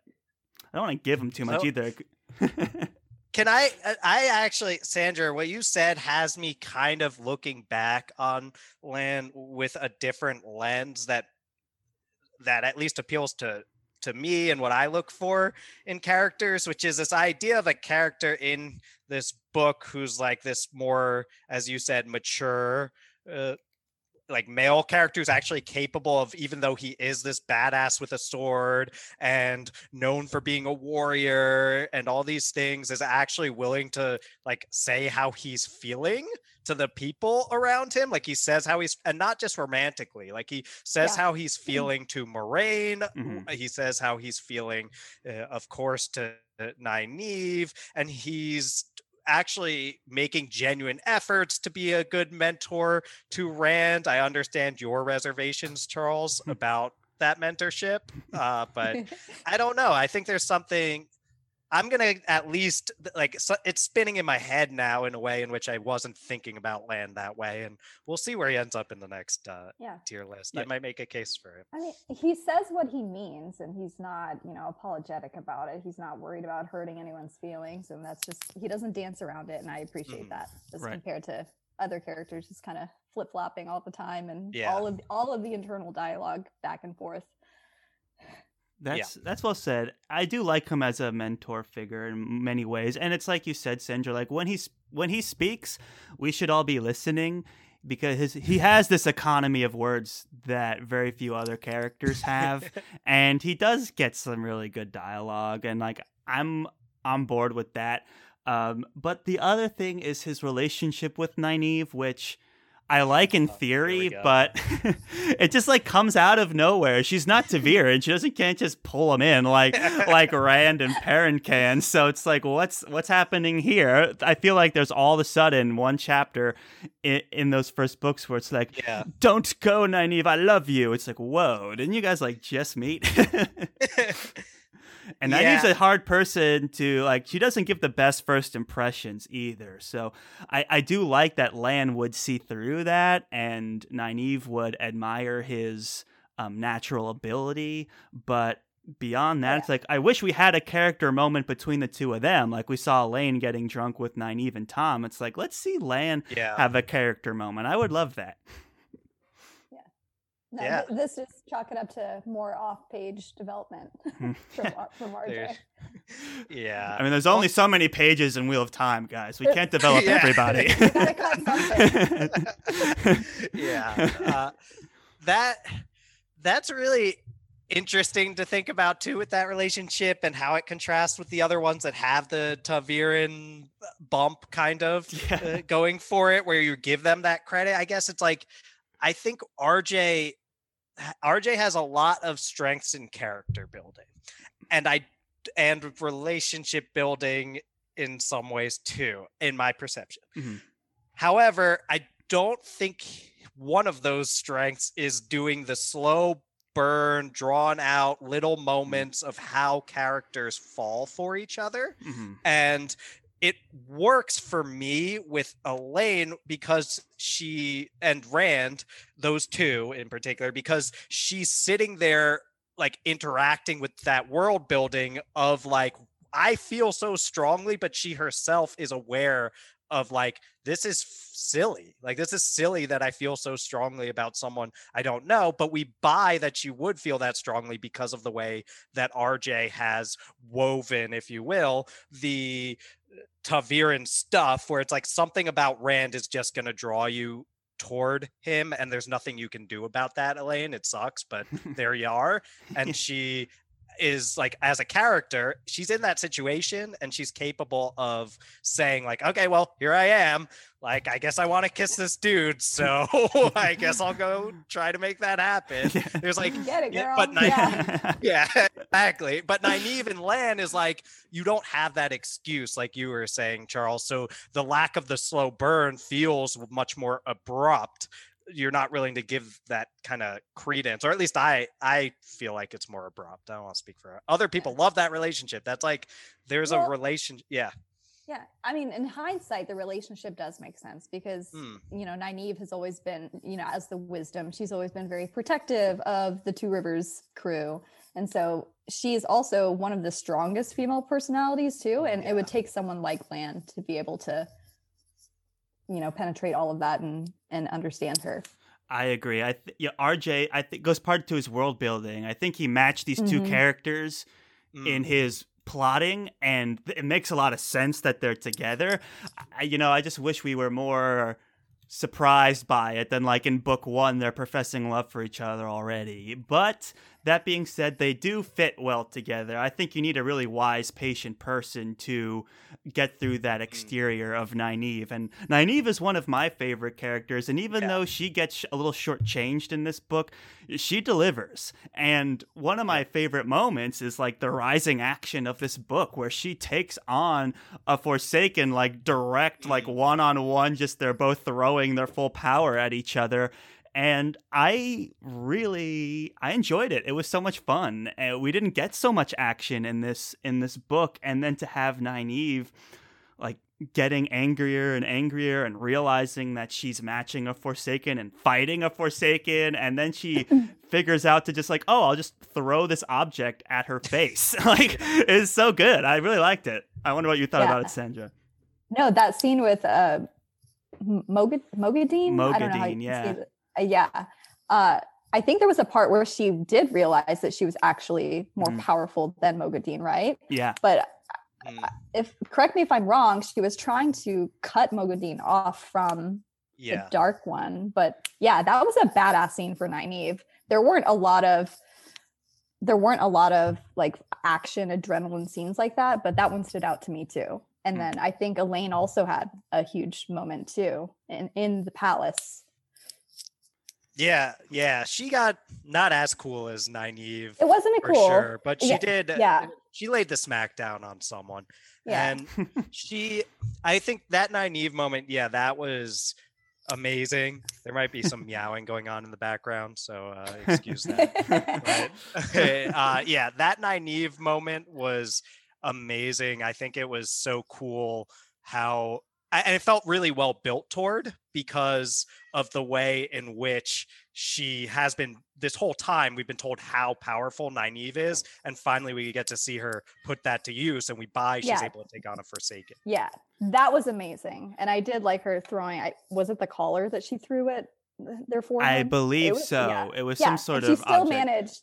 I don't want to give him too much so, either. [laughs] Can I? I actually, Sandra, what you said has me kind of looking back on Lan with a different lens that that at least appeals to to me and what I look for in characters, which is this idea of a character in this book who's like this more, as you said, mature, uh, like male character who's actually capable of even though he is this badass with a sword and known for being a warrior and all these things is actually willing to like say how he's feeling to the people around him like he says how he's and not just romantically like he says yeah. how he's mm-hmm. feeling to Moiraine mm-hmm. he says how he's feeling uh, of course to Nynaeve and he's actually making genuine efforts to be a good mentor to Rand. I understand your reservations, Charles, [laughs] about that mentorship, uh, but [laughs] I don't know. I think there's something I'm gonna at least like so it's spinning in my head now in a way in which I wasn't thinking about Lan that way, and we'll see where he ends up in the next uh, yeah. tier list. Yeah. I might make a case for it. I mean, he says what he means, and he's not you know apologetic about it. He's not worried about hurting anyone's feelings, and that's just he doesn't dance around it, and I appreciate mm, that as right. compared to other characters just kind of flip flopping all the time and yeah. all of all of the internal dialogue back and forth. That's yeah. that's well said. I do like him as a mentor figure in many ways, and it's like you said, Sandra. Like when he's when he speaks, we should all be listening because his, he [laughs] has this economy of words that very few other characters have, [laughs] and he does get some really good dialogue, and like I'm on board with that. Um, but the other thing is his relationship with Nynaeve, which I like in oh, theory, but [laughs] it just like comes out of nowhere. She's not ta'veren, and she doesn't can't just pull him in like [laughs] like Rand and Perrin can. So it's like, what's what's happening here? I feel like there's all of a sudden one chapter in, in those first books where it's like, yeah. "Don't go, Nynaeve, I love you." It's like, whoa, didn't you guys like just meet? [laughs] and yeah. Nynaeve's a hard person to like. She doesn't give the best first impressions either. So I, I do like that Lan would see through that, and Nynaeve would admire his um, natural ability. But beyond that, yeah. it's like I wish we had a character moment between the two of them. Like we saw Lan getting drunk with Nynaeve and Tom. It's like let's see Lan yeah. have a character moment. I would love that. No, yeah. Th- this is chalk it up to more off-page development [laughs] hmm. from, [laughs] from RJ. [laughs] yeah. I mean, there's only so many pages in Wheel of Time, guys. We can't develop everybody. yeah. Uh, that that's really interesting to think about too with that relationship and how it contrasts with the other ones that have the ta'veren bump kind of yeah. uh, going for it where you give them that credit i guess it's like i think rj RJ has a lot of strengths in character building, and I and relationship building in some ways too, in my perception. Mm-hmm. However, I don't think one of those strengths is doing the slow burn, drawn out little mm-hmm. moments of how characters fall for each other. Mm-hmm. And it works for me with Elayne because she and Rand, those two in particular, because she's sitting there like interacting with that world building of like I feel so strongly, but she herself is aware of like this is silly. Like this is silly that I feel so strongly about someone I don't know, but we buy that you would feel that strongly because of the way that RJ has woven, if you will, the uh, ta'veren stuff where it's like something about Rand is just going to draw you toward him and there's nothing you can do about that elayne it sucks but [laughs] there you are and she is like as a character she's in that situation and she's capable of saying like okay well here i am. Like i guess i want to kiss [laughs] this dude so [laughs] i guess i'll go try to make that happen. There's like Get it, yeah, girl. but Ny- Yeah. [laughs] yeah exactly. But Nynaeve and Lan is like you don't have that excuse like you were saying charles. So the lack of the slow burn feels much more abrupt you're not willing to give that kind of credence or at least i i feel like it's more abrupt i don't want to speak for other people love that relationship that's like there's a Well- relation yeah Yeah, I mean, in hindsight, the relationship does make sense because Hmm. you know Nynaeve has always been, you know, as the wisdom, she's always been very protective of the Two Rivers crew, and so she's also one of the strongest female personalities too. And it would take someone like Lan to be able to, you know, penetrate all of that and and understand her. I agree. I th- yeah, RJ. I think goes part to his world building. I think he matched these 2 Mhm. characters Mm. in his plotting, and th- it makes a lot of sense that they're together. I, you know, I just wish we were more surprised by it than like in book one they're professing love for each other already but that being said they do fit well together i think you need a really wise patient person to get through that mm-hmm. exterior of Nynaeve. And Nynaeve is one of my favorite characters. And even Yeah. though she gets a little shortchanged in this book, she delivers. And one of my favorite moments is like the rising action of this book where she takes on a Forsaken, like direct, like one on one, just they're both throwing their full power at each other and I really I enjoyed it. It was so much fun. Uh, we didn't get so much action in this in this book, and then to have Nynaeve like getting angrier and angrier and realizing that she's matching a Forsaken and fighting a Forsaken, and then she [laughs] figures out to just like, oh, I'll just throw this object at her face. [laughs] like [laughs] it's so good. I really liked it. I wonder what you thought Yeah. about it, Sandra. No, that scene with uh, Mogad Moghedien. I don't know how Moghedien, yeah. Say that. Uh, yeah. Uh, I think there was a part where she did realize that she was actually more Mhm. powerful than Moghedien, right? Yeah. But Mm, if correct me if I'm wrong, she was trying to cut Moghedien off from yeah the dark one. But yeah, that was a badass scene for Nynaeve. There weren't a lot of there weren't a lot of like action adrenaline scenes like that, but that one stood out to me too. And Mm. then I think Elayne also had a huge moment too in, in the palace. Yeah yeah she got not as cool as Nynaeve It wasn't a for cool. sure but she Yeah, did uh, yeah. she laid the smackdown on someone Yeah. and she i think that Nynaeve moment yeah that was amazing there might be some [laughs] meowing going on in the background so uh, [laughs] excuse that but [laughs] uh, yeah that Nynaeve moment was amazing i think it was so cool how and it felt really well built toward because of the way in which she has been this whole time we've been told how powerful Nynaeve is and finally we get to see her put that to use and we buy she's Yeah. able to take on a forsaken yeah, that was amazing. And I did like her throwing I was it the collar that she threw at th- their forehead? I believe was- so. yeah. It was yeah, some sort and she of still object. managed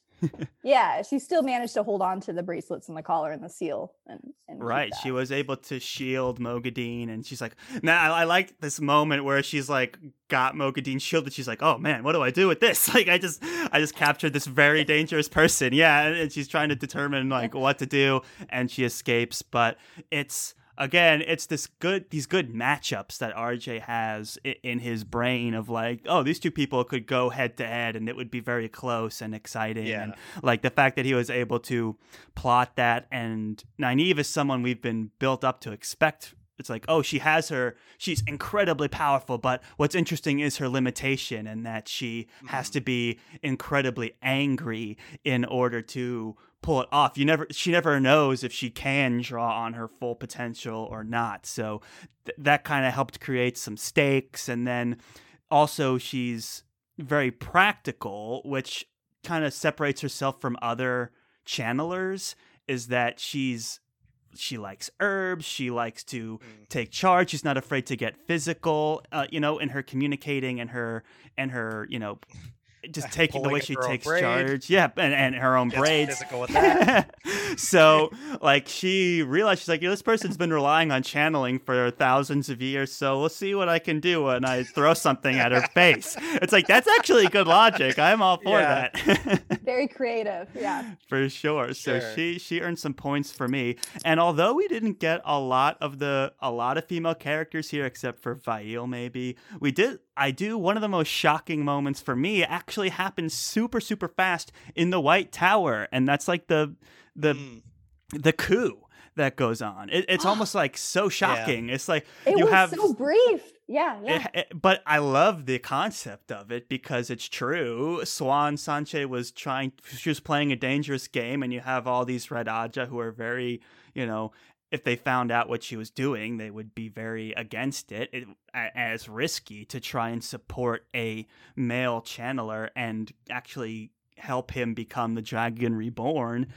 yeah she still managed to hold on to the bracelets and the collar and the seal and, and Right. She was able to shield Moghedien and she's like now I, I like this moment where she's like got Moghedien shielded. She's like, Oh man, what do I do with this? [laughs] Like I just I just captured this very dangerous person. Yeah, and, and she's trying to determine like [laughs] what to do and she escapes. But it's again, it's this good these good matchups that RJ has in his brain of like, oh, these two people could go head to head and it would be very close and exciting. Yeah. And like the fact that he was able to plot that and Nynaeve is someone we've been built up to expect it's like oh she has her she's incredibly powerful but what's interesting is her limitation and that she has Mhm. to be incredibly angry in order to pull it off you never she never knows if she can draw on her full potential or not so th- that kind of helped create some stakes and then also she's very practical which kind of separates herself from other channelers is that she's she likes herbs. She likes to Mm. take charge. She's not afraid to get physical. Uh, you know, in her communicating and her and her you know just [laughs] taking the way she takes braid. charge. Yeah, and, and her own Gets braids. physical with that. [laughs] so like she realized she's like, this person's been relying on channeling for thousands of years, so we'll see what I can do when I throw something at her face. It's like that's actually good logic. I'm all for Yeah. that. [laughs] Very creative. Yeah. for sure. So Sure. she she earned some points for me. And although we didn't get a lot of the a lot of female characters here, except for Faile, maybe we did. I do one of the most shocking moments for me actually happened super super fast in the White Tower, and that's like the the Mm. the coup that goes on. It, it's [gasps] almost like so shocking. It's like It you was have so brief. Yeah. Yeah. it- it- but I love the concept of it because it's true. Siuan Sanche was trying, she was playing a dangerous game, and you have all these Red Ajah who are very, you know, if they found out what she was doing, they would be very against it, it as risky to try and support a male channeler and actually help him become the Dragon Reborn.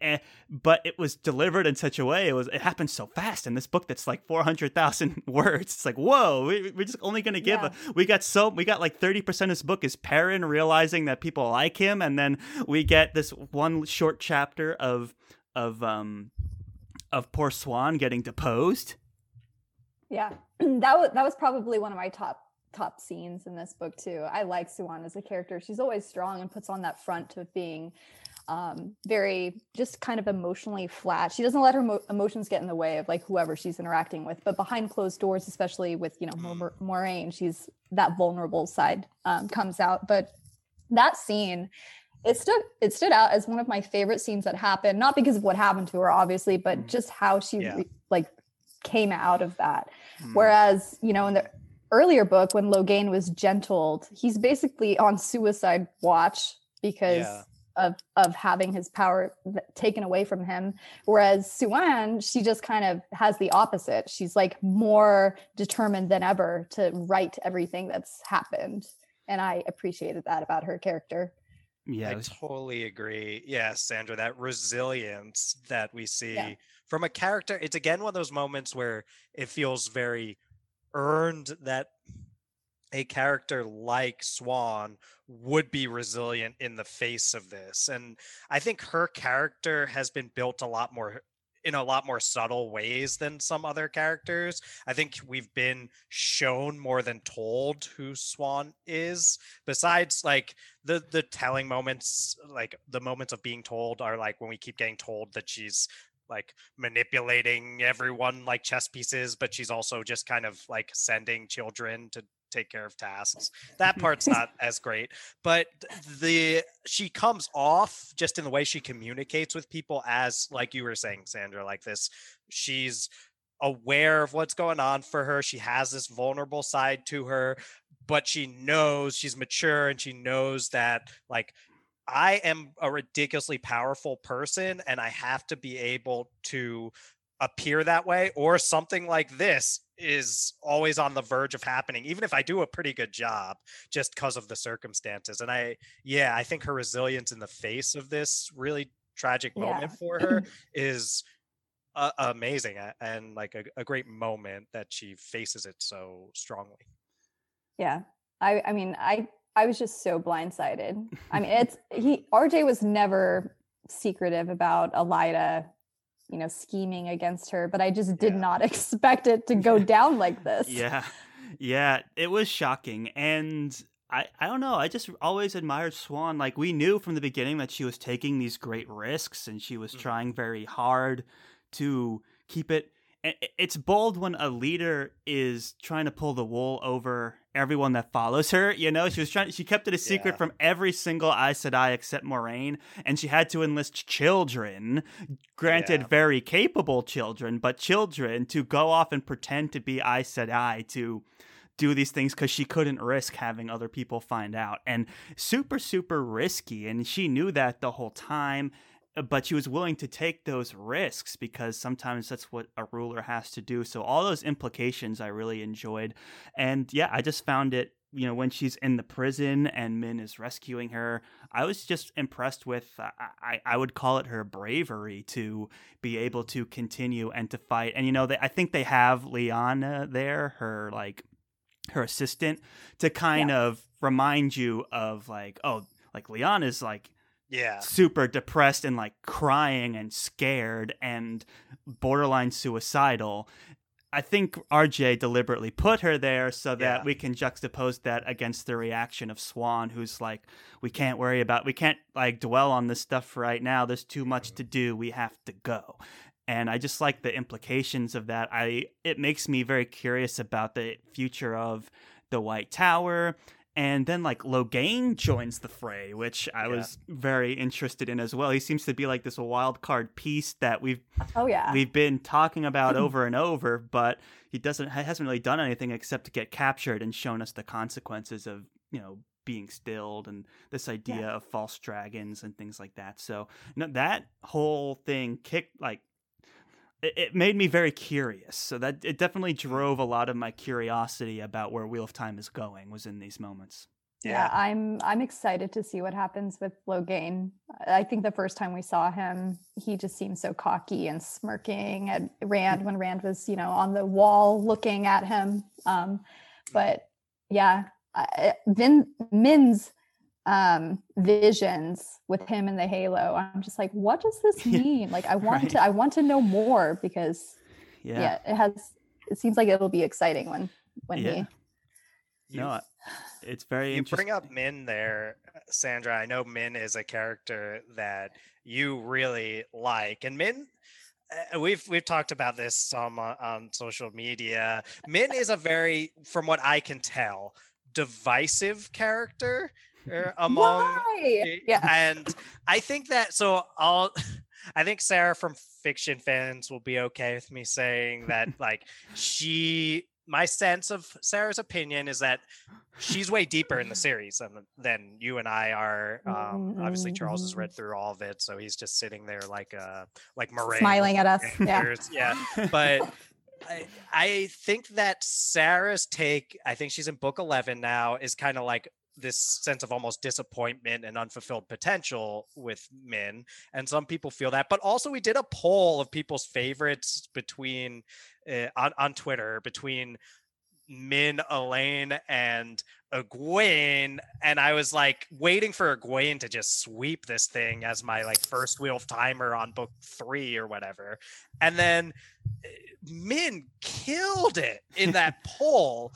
Eh, but it was delivered in such a way it was it happened so fast in this book that's like 400,000 [laughs] words it's like whoa we, we're just only going to give Yeah. a, we got so we got like 30% of this book is Perrin realizing that people like him and then we get this one short chapter of of um of poor Siuan getting deposed Yeah, [clears throat] that was that was probably one of my top top scenes in this book too. I like Siuan as a character. She's always strong and puts on that front of being um very just kind of emotionally flat. She doesn't let her mo- emotions get in the way of like whoever she's interacting with, but behind closed doors, especially with, you know, Mor- Moiraine, she's that vulnerable side um comes out. But that scene it stood it stood out as one of my favorite scenes that happened not because of what happened to her obviously but Mm. just how she Yeah. like came out of that Hmm. Whereas, you know, in the earlier book, when Logain was gentled, he's basically on suicide watch because Yeah. of of having his power taken away from him. Whereas Siuan, she just kind of has the opposite. She's like more determined than ever to right everything that's happened. And I appreciated that about her character. Yeah I totally agree. Yeah, Sandra, that resilience that we see Yeah. from a character, it's again one of those moments where it feels very earned that a character like Siuan would be resilient in the face of this. And I think her character has been built a lot more in a lot more subtle ways than some other characters. I think we've been shown more than told who Siuan is. Besides like the the telling moments, like the moments of being told are like when we keep getting told that she's like manipulating everyone like chess pieces, but she's also just kind of like sending children to take care of tasks. That [laughs] part's not as great, but the she comes off just in the way she communicates with people as like you were saying, Sandra, like this. She's aware of what's going on for her. She has this vulnerable side to her, but she knows she's mature and she knows that like I am a ridiculously powerful person and I have to be able to appear that way or something like this is always on the verge of happening even if I do a pretty good job just because of the circumstances and I yeah I think her resilience in the face of this really tragic moment Yeah. for her [clears throat] is uh, amazing and like a, a great moment that she faces it so strongly Yeah. I I mean, I I was just so blindsided. I mean, [laughs] it's he RJ was never secretive about Elaida, you know, scheming against her, but I just did Yeah. not [laughs] expect it to go [laughs] down like this. Yeah. Yeah, it was shocking. And I, I don't know. I just always admired Siuan. Like, we knew from the beginning that she was taking these great risks and she was Mhm. trying very hard to keep it. i- i- It's bold when a leader is trying to pull the wool over everyone that follows her. You know, she was trying, she kept it a secret Yeah. from every single Aes Sedai except Moiraine, and she had to enlist children granted Yeah. very capable children but children to go off and pretend to be Aes Sedai to do these things because she couldn't risk having other people find out and super super risky and she knew that the whole time but she was willing to take those risks because sometimes that's what a ruler has to do so all those implications i really enjoyed and yeah i just found it you know when she's in the prison and Min is rescuing her. I was just impressed with uh, I I would call it her bravery to be able to continue and to fight. And you know they, I think they have Liana there, her like her assistant, to kind yeah. of remind you of like oh like Liana's like yeah super depressed and like crying and scared and borderline suicidal I think RJ deliberately put her there so that yeah. we can juxtapose that against the reaction of Siuan, who's like, we can't worry about, we can't like dwell on this stuff right now. There's too much to do. We have to go. And I just like the implications of that. I it makes me very curious about the future of the White Tower and then like Logain joins the fray, which I yeah. was very interested in as well. He seems to be like this wild card piece that we've oh yeah we've been talking about [clears throat] over and over, but he doesn't hasn't really done anything except to get captured and shown us the consequences of you know being stilled and this idea yeah. of false dragons and things like that. So you know, that whole thing kicked like it made me very curious. So that it definitely drove a lot of my curiosity about where Wheel of Time is going was in these moments. Yeah. yeah, I'm I'm excited to see what happens with Logain. I think the first time we saw him, he just seemed so cocky and smirking at Rand when Rand was, you know, on the wall looking at him. Um, but yeah, I, Vin Min's um visions with him and the halo i'm just like what does this [laughs] mean like i want right. to i want to know more because yeah. yeah. it has it seems like it'll be exciting when when yeah. he no it's very you bring up min there sandra i know min is a character that you really like and min uh, we've we've talked about this some on, on social media min is a very from what i can tell divisive character Er, among Why? yeah. and i think that so i'll [laughs] i think sarah from fiction fans will be okay with me saying that [laughs] like she my sense of sarah's opinion is that she's way deeper in the [laughs] series than, than you and i are. Um, obviously charles has read mm-hmm. through all of it so he's just sitting there like uh like Moiraine smiling at us. Yeah. yeah. But I, I think that Sarah's take, I think she's in book 11 now, is kind of like this sense of almost disappointment and unfulfilled potential with Min, and some people feel that. But also, we did a poll of people's favorites between uh, on on Twitter between Min, Elayne, and Egwene, and I was like waiting for Egwene to just sweep this thing as my like first wheel timer on book three or whatever, and then. Eh, Min killed it in that [laughs] poll,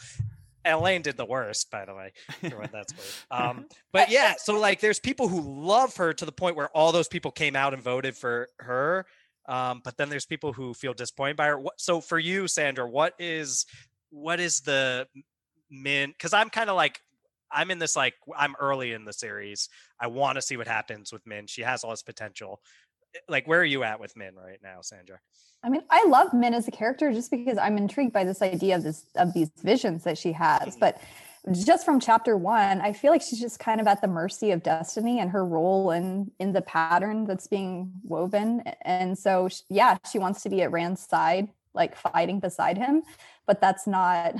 Elayne did the worst, by the way, for what that's worth. Um, [laughs] but yeah, so like there's people who love her to the point where all those people came out and voted for her. Um, but then there's people who feel disappointed by her. So for you, Sandra, what is what is the min? Because I'm kind of like I'm in this like I'm early in the series. I want to see what happens with Min. She has all this potential. Eh, like, where are you at with Min right now, Sandra? I mean, I love Min as a character just because I'm intrigued by this idea of this of these visions that she has. Mm-hmm. But just from chapter one, I feel like she's just kind of at the mercy of destiny and her role in in the pattern that's being woven. And so, yeah, she wants to be at Rand's side, like fighting beside him, but that's not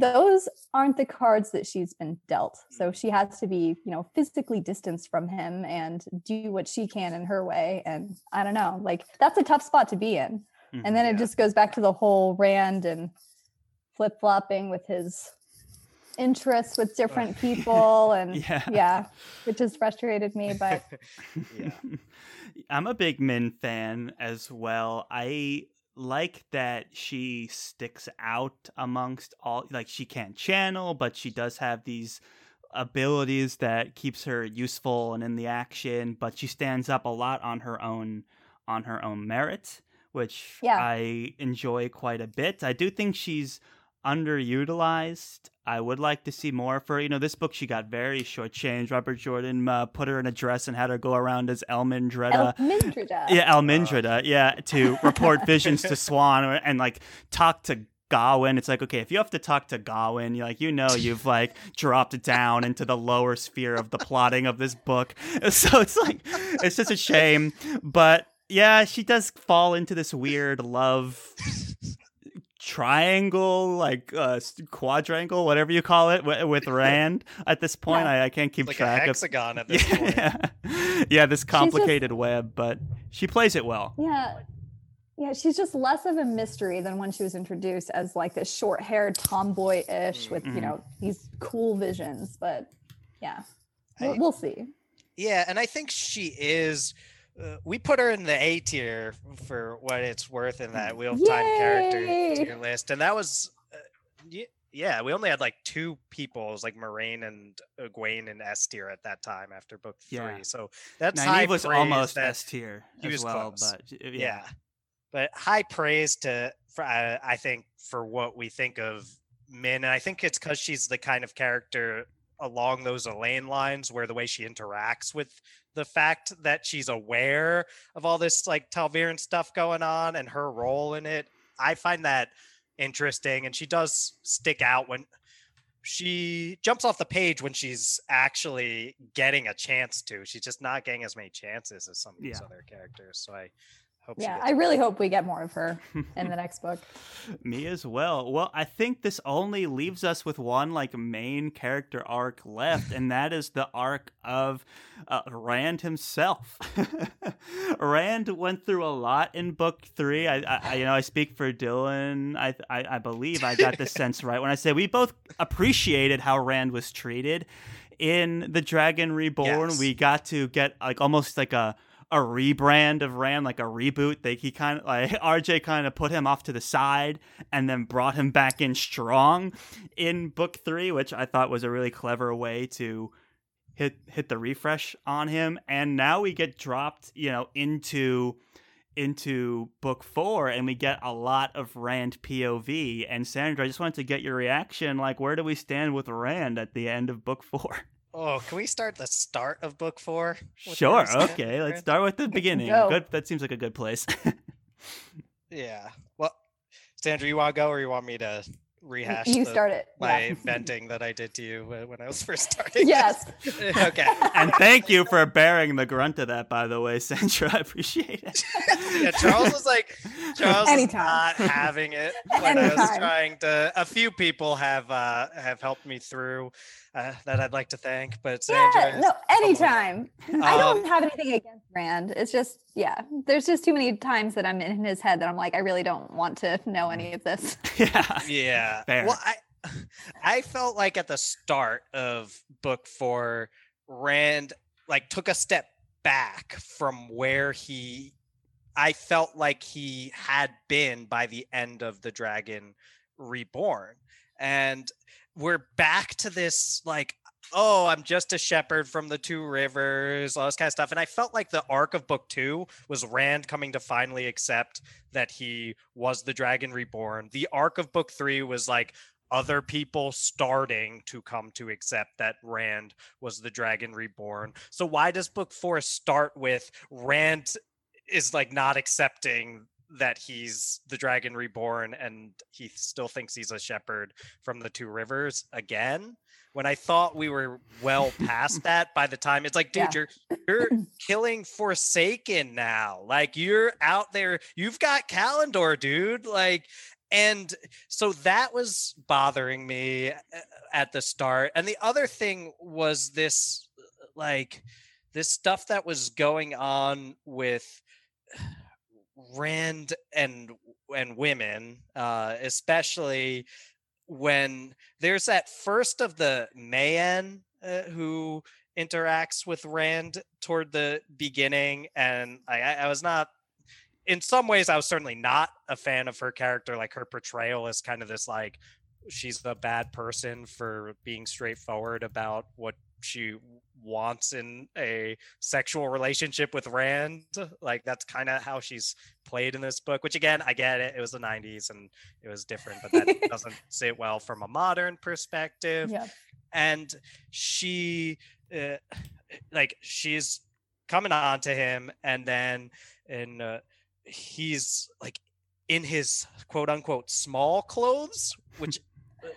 those aren't the cards that she's been dealt. So mm. she has to be, you know, physically distanced from him and do what she can in her way. And I don't know, like that's a tough spot to be in. Mm-hmm, and then it just goes back to the whole Rand and flip flopping with his interests with different [laughs] people and yeah. yeah which has frustrated me but [laughs] yeah [laughs] i'm a big min fan as well i like that she sticks out amongst all like she can't channel but she does have these abilities that keeps her useful and in the action but she stands up a lot on her own on her own merit which yeah. i enjoy quite a bit i do think she's underutilized. I would like to see more for you know this book. She got very shortchanged. Robert Jordan uh, put her in a dress and had her go around as Elmindreda. Elmindreda. Yeah, Elmindreda. Yeah, to report visions to Siuan and like talk to Gawyn. It's like okay, if you have to talk to Gawyn, you like you know you've like dropped down into the lower sphere of the plotting of this book. [laughs] So it's like it's just a shame, but yeah, she does fall into this weird love triangle, like uh, quadrangle, whatever you call it, w- with [laughs] Rand at this point. Yeah. I, I can't keep like track a of. hexagon at [laughs] this point. Yeah. [laughs] yeah, this complicated web, but she plays it well. Yeah. Yeah, she's just less of a mystery than when she was introduced as like this short-haired tomboy-ish with, Mhm. you know, these cool visions. But yeah, I- we'll, we'll see. Yeah, and I think she is. Uh, we put her in the A tier for what it's worth in that Wheel of Time character tier list, and that was, uh, yeah, we only had like two people, it was like Moiraine and Egwene in S tier at that time after book three. Yeah. So that's high was almost S tier he as was well, close. but yeah. yeah. but high praise to for uh, I think for what we think of Min, and I think it's because she's the kind of character along those Elayne lines where the way she interacts with the fact that she's aware of all this like ta'veren stuff going on and her role in it. I find that interesting, and she does stick out when she jumps off the page when she's actually getting a chance to. She's just not getting as many chances as some of these Yeah. other characters. So I hope Yeah, I really hope we get more of her [laughs] in the next book. Me as well. Well, I think this only leaves us with one like main character arc left, and that is the arc of uh, Rand himself. [laughs] Rand went through a lot in book three. I, I, I- you know, I speak for Dylan. I, I, I believe I got the sense right when I say we both appreciated how Rand was treated in the Dragon Reborn. Yes. We got to get like almost like a a rebrand of Rand, like a reboot. They he kind of like [laughs] RJ kind of put him off to the side and then brought him back in strong in book three, which I thought was a really clever way to hit hit the refresh on him. And now we get dropped, you know, into into book four and we get a lot of Rand POV. And Sandra, I just wanted to get your reaction. Like, where do we stand with Rand at the end of book four? [laughs] Oh, can we start the start of book four? Sure. where we stand Okay. Let's start with the beginning. Go. Good. That seems like a good place. [laughs] Yeah. Well, Sandra, you want to go or you want me to rehash you the- start it. my Yeah. [laughs] venting that I did to you when I was first [laughs] starting? yes. okay. and thank you for bearing the grunt of that, by the way, Sandra. I appreciate it. yeah, Charles was like, Charles was Anytime. not having it when I was trying to. A few people have uh have helped me through uh, that I'd like to thank, but Sandra, Yeah, no, come anytime. I don't Um, have anything against Rand. It's just, yeah, there's just too many times that I'm in his head that I'm like, I really don't want to know any of this. [laughs] yeah. Yeah. Fair. Well, I [laughs] I felt like at the start of book 4 Rand like took a step back from where he I felt like he had been by the end of the Dragon Reborn. And we're back to this like oh, I'm just a shepherd from the two rivers, all this kind of stuff. And I felt like the arc of book two was Rand coming to finally accept that he was the dragon reborn. The arc of book three was like other people starting to come to accept that Rand was the dragon reborn. So why does book four start with Rand is like not accepting that he's the dragon reborn and he still thinks he's a shepherd from the two rivers again? When I thought we were well past [laughs] that by the time it's like, dude, Yeah. you're [clears throat] you're killing Forsaken now. Like you're out there, you've got Callandor, dude. Like, and so that was bothering me uh, at the start. And the other thing was this, like, this stuff that was going on with Rand and and women, uh, especially when there's that first of the Mayene uh, who interacts with Rand toward the beginning, and I, I was not. In some ways, I was certainly not a fan of her character. Like her portrayal is kind of this like she's a bad person for being straightforward about what she wants in a sexual relationship with Rand. Like that's kind of how she's played in this book. Which again, I get it. It was the '90s and it was different, but that [laughs] doesn't sit well from a modern perspective yeah. and she uh, like she's coming on to him and then and uh, he's like in his quote unquote small clothes which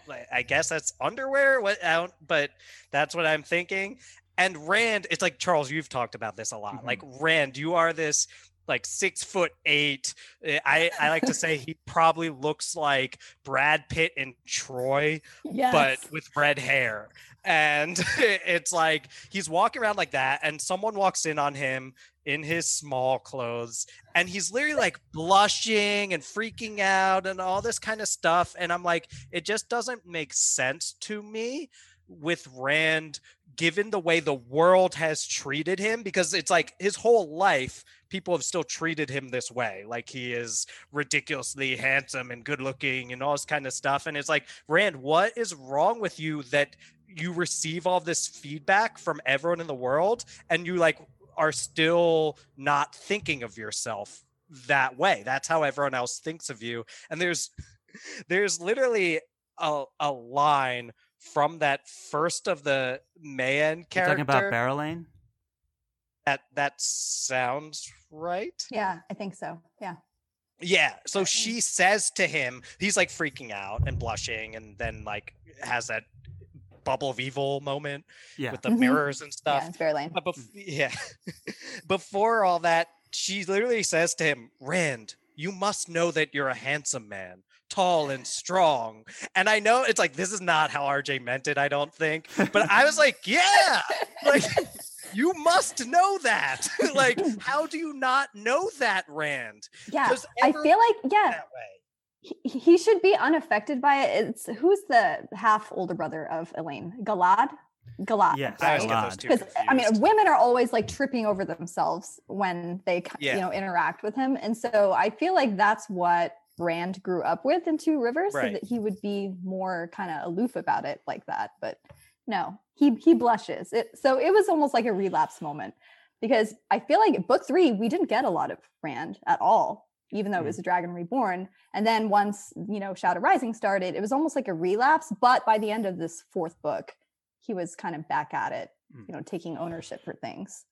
like, i guess that's underwear what I don't, but that's what i'm thinking. And rand it's like charles you've talked about this a lot. Like mm-hmm. rand you are this like six foot eight. Eh, I, I like to [laughs] say he probably looks like Brad Pitt in Troy, Yes. but with red hair. And [laughs] it's like he's walking around like that, and someone walks in on him in his small clothes, and he's literally like blushing and freaking out and all this kind of stuff. And I'm like, it just doesn't make sense to me with Rand, given the way the world has treated him, because it's like his whole life, people have still treated him this way. Like he is ridiculously handsome and good looking and all this kind of stuff. And it's like, Rand, what is wrong with you that you receive all this feedback from everyone in the world and you like are still not thinking of yourself that way? That's how everyone else thinks of you. And there's [laughs] there's literally a, a line from that first of the man You're character talking about Berelain? that that sounds right yeah, I think so. Yeah. yeah so she says to him he's like freaking out and blushing and then like has that bubble of evil moment Yeah. with the Mhm. mirrors and stuff Yeah, it's But bef- yeah. [laughs] Before all that, she literally says to him, Rand, you must know that you're a handsome man, tall and strong. And I know it's like, this is not how RJ meant it, I don't think. But I was like, [laughs] yeah, like, you must know that. [laughs] like, how do you not know that, Rand? Yeah. I feel like, yeah, That way. he, he should be unaffected by it. It's who's the half older brother of Elayne? Galad? Galad. Yes, I always right? get those two because I mean women are always like tripping over themselves when they Yeah. you know interact with him and so i feel like that's what rand grew up with in two rivers Right. so that he would be more kind of aloof about it like that but no he he blushes it so it was almost like a relapse moment because i feel like book three we didn't get a lot of rand at all even though it Mm. was a dragon reborn and then once you know shadow rising started it was almost like a relapse but by the end of this fourth book he was kind of back at it Mm. you know taking ownership for things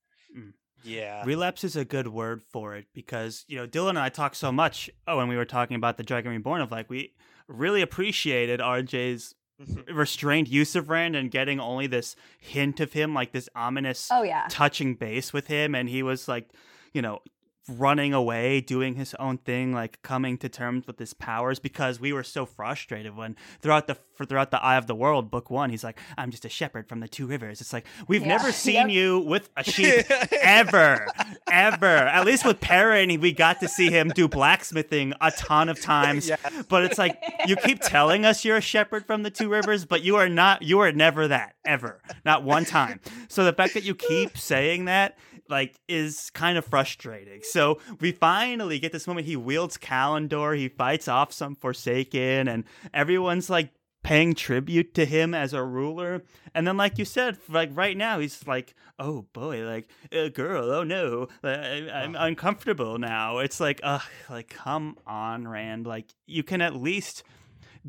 Yeah. Relapse is a good word for it because, you know, Dylan and I talked so much oh, when we were talking about the Dragon Reborn of like, we really appreciated RJ's Mhm. restrained use of Rand and getting only this hint of him, like this ominous oh yeah touching base with him. And he was like, you know, running away, doing his own thing, like coming to terms with his powers because we were so frustrated when throughout the for throughout the Eye of the World, book one, he's like, I'm just a shepherd from the two rivers. It's like we've Yeah. never [laughs] seen Yep. you with a sheep [laughs] ever, ever. At least with Perrin, we got to see him do blacksmithing a ton of times. Yeah. But it's like you keep telling us you're a shepherd from the two rivers, but you are not. You are never that ever, not one time. So the fact that you keep saying that, like, is kind of frustrating. So we finally get this moment. He wields Callandor. He fights off some Forsaken, and everyone's like paying tribute to him as a ruler. And then, like you said, like right now, he's like, "Oh boy, like a girl. Oh no, I, I'm uncomfortable now." It's like, ugh, like come on, Rand. Like you can at least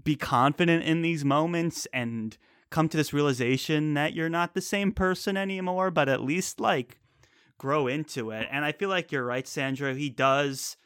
be confident in these moments and come to this realization that you're not the same person anymore, but at least like grow into it. And I feel like you're right, Sandra. He does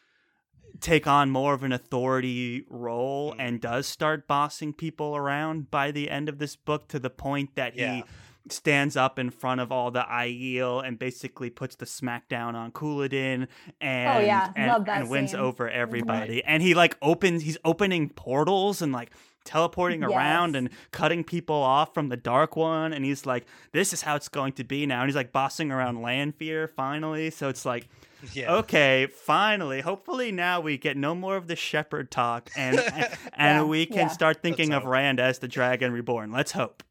take on more of an authority role Mm. and does start bossing people around by the end of this book to the point that Yeah. he stands up in front of all the Aiel and basically puts the smackdown on Couladin and, Oh, yeah. and, Love that and wins scene. over everybody. And he like opens he's opening portals and like teleporting around and cutting people off from the dark one and he's like this is how it's going to be now and he's like bossing around Lanfear finally so it's like Yeah. okay finally hopefully now we get no more of the shepherd talk and [laughs] and, and Yeah, we can yeah. start thinking of hope. Rand as the dragon reborn let's hope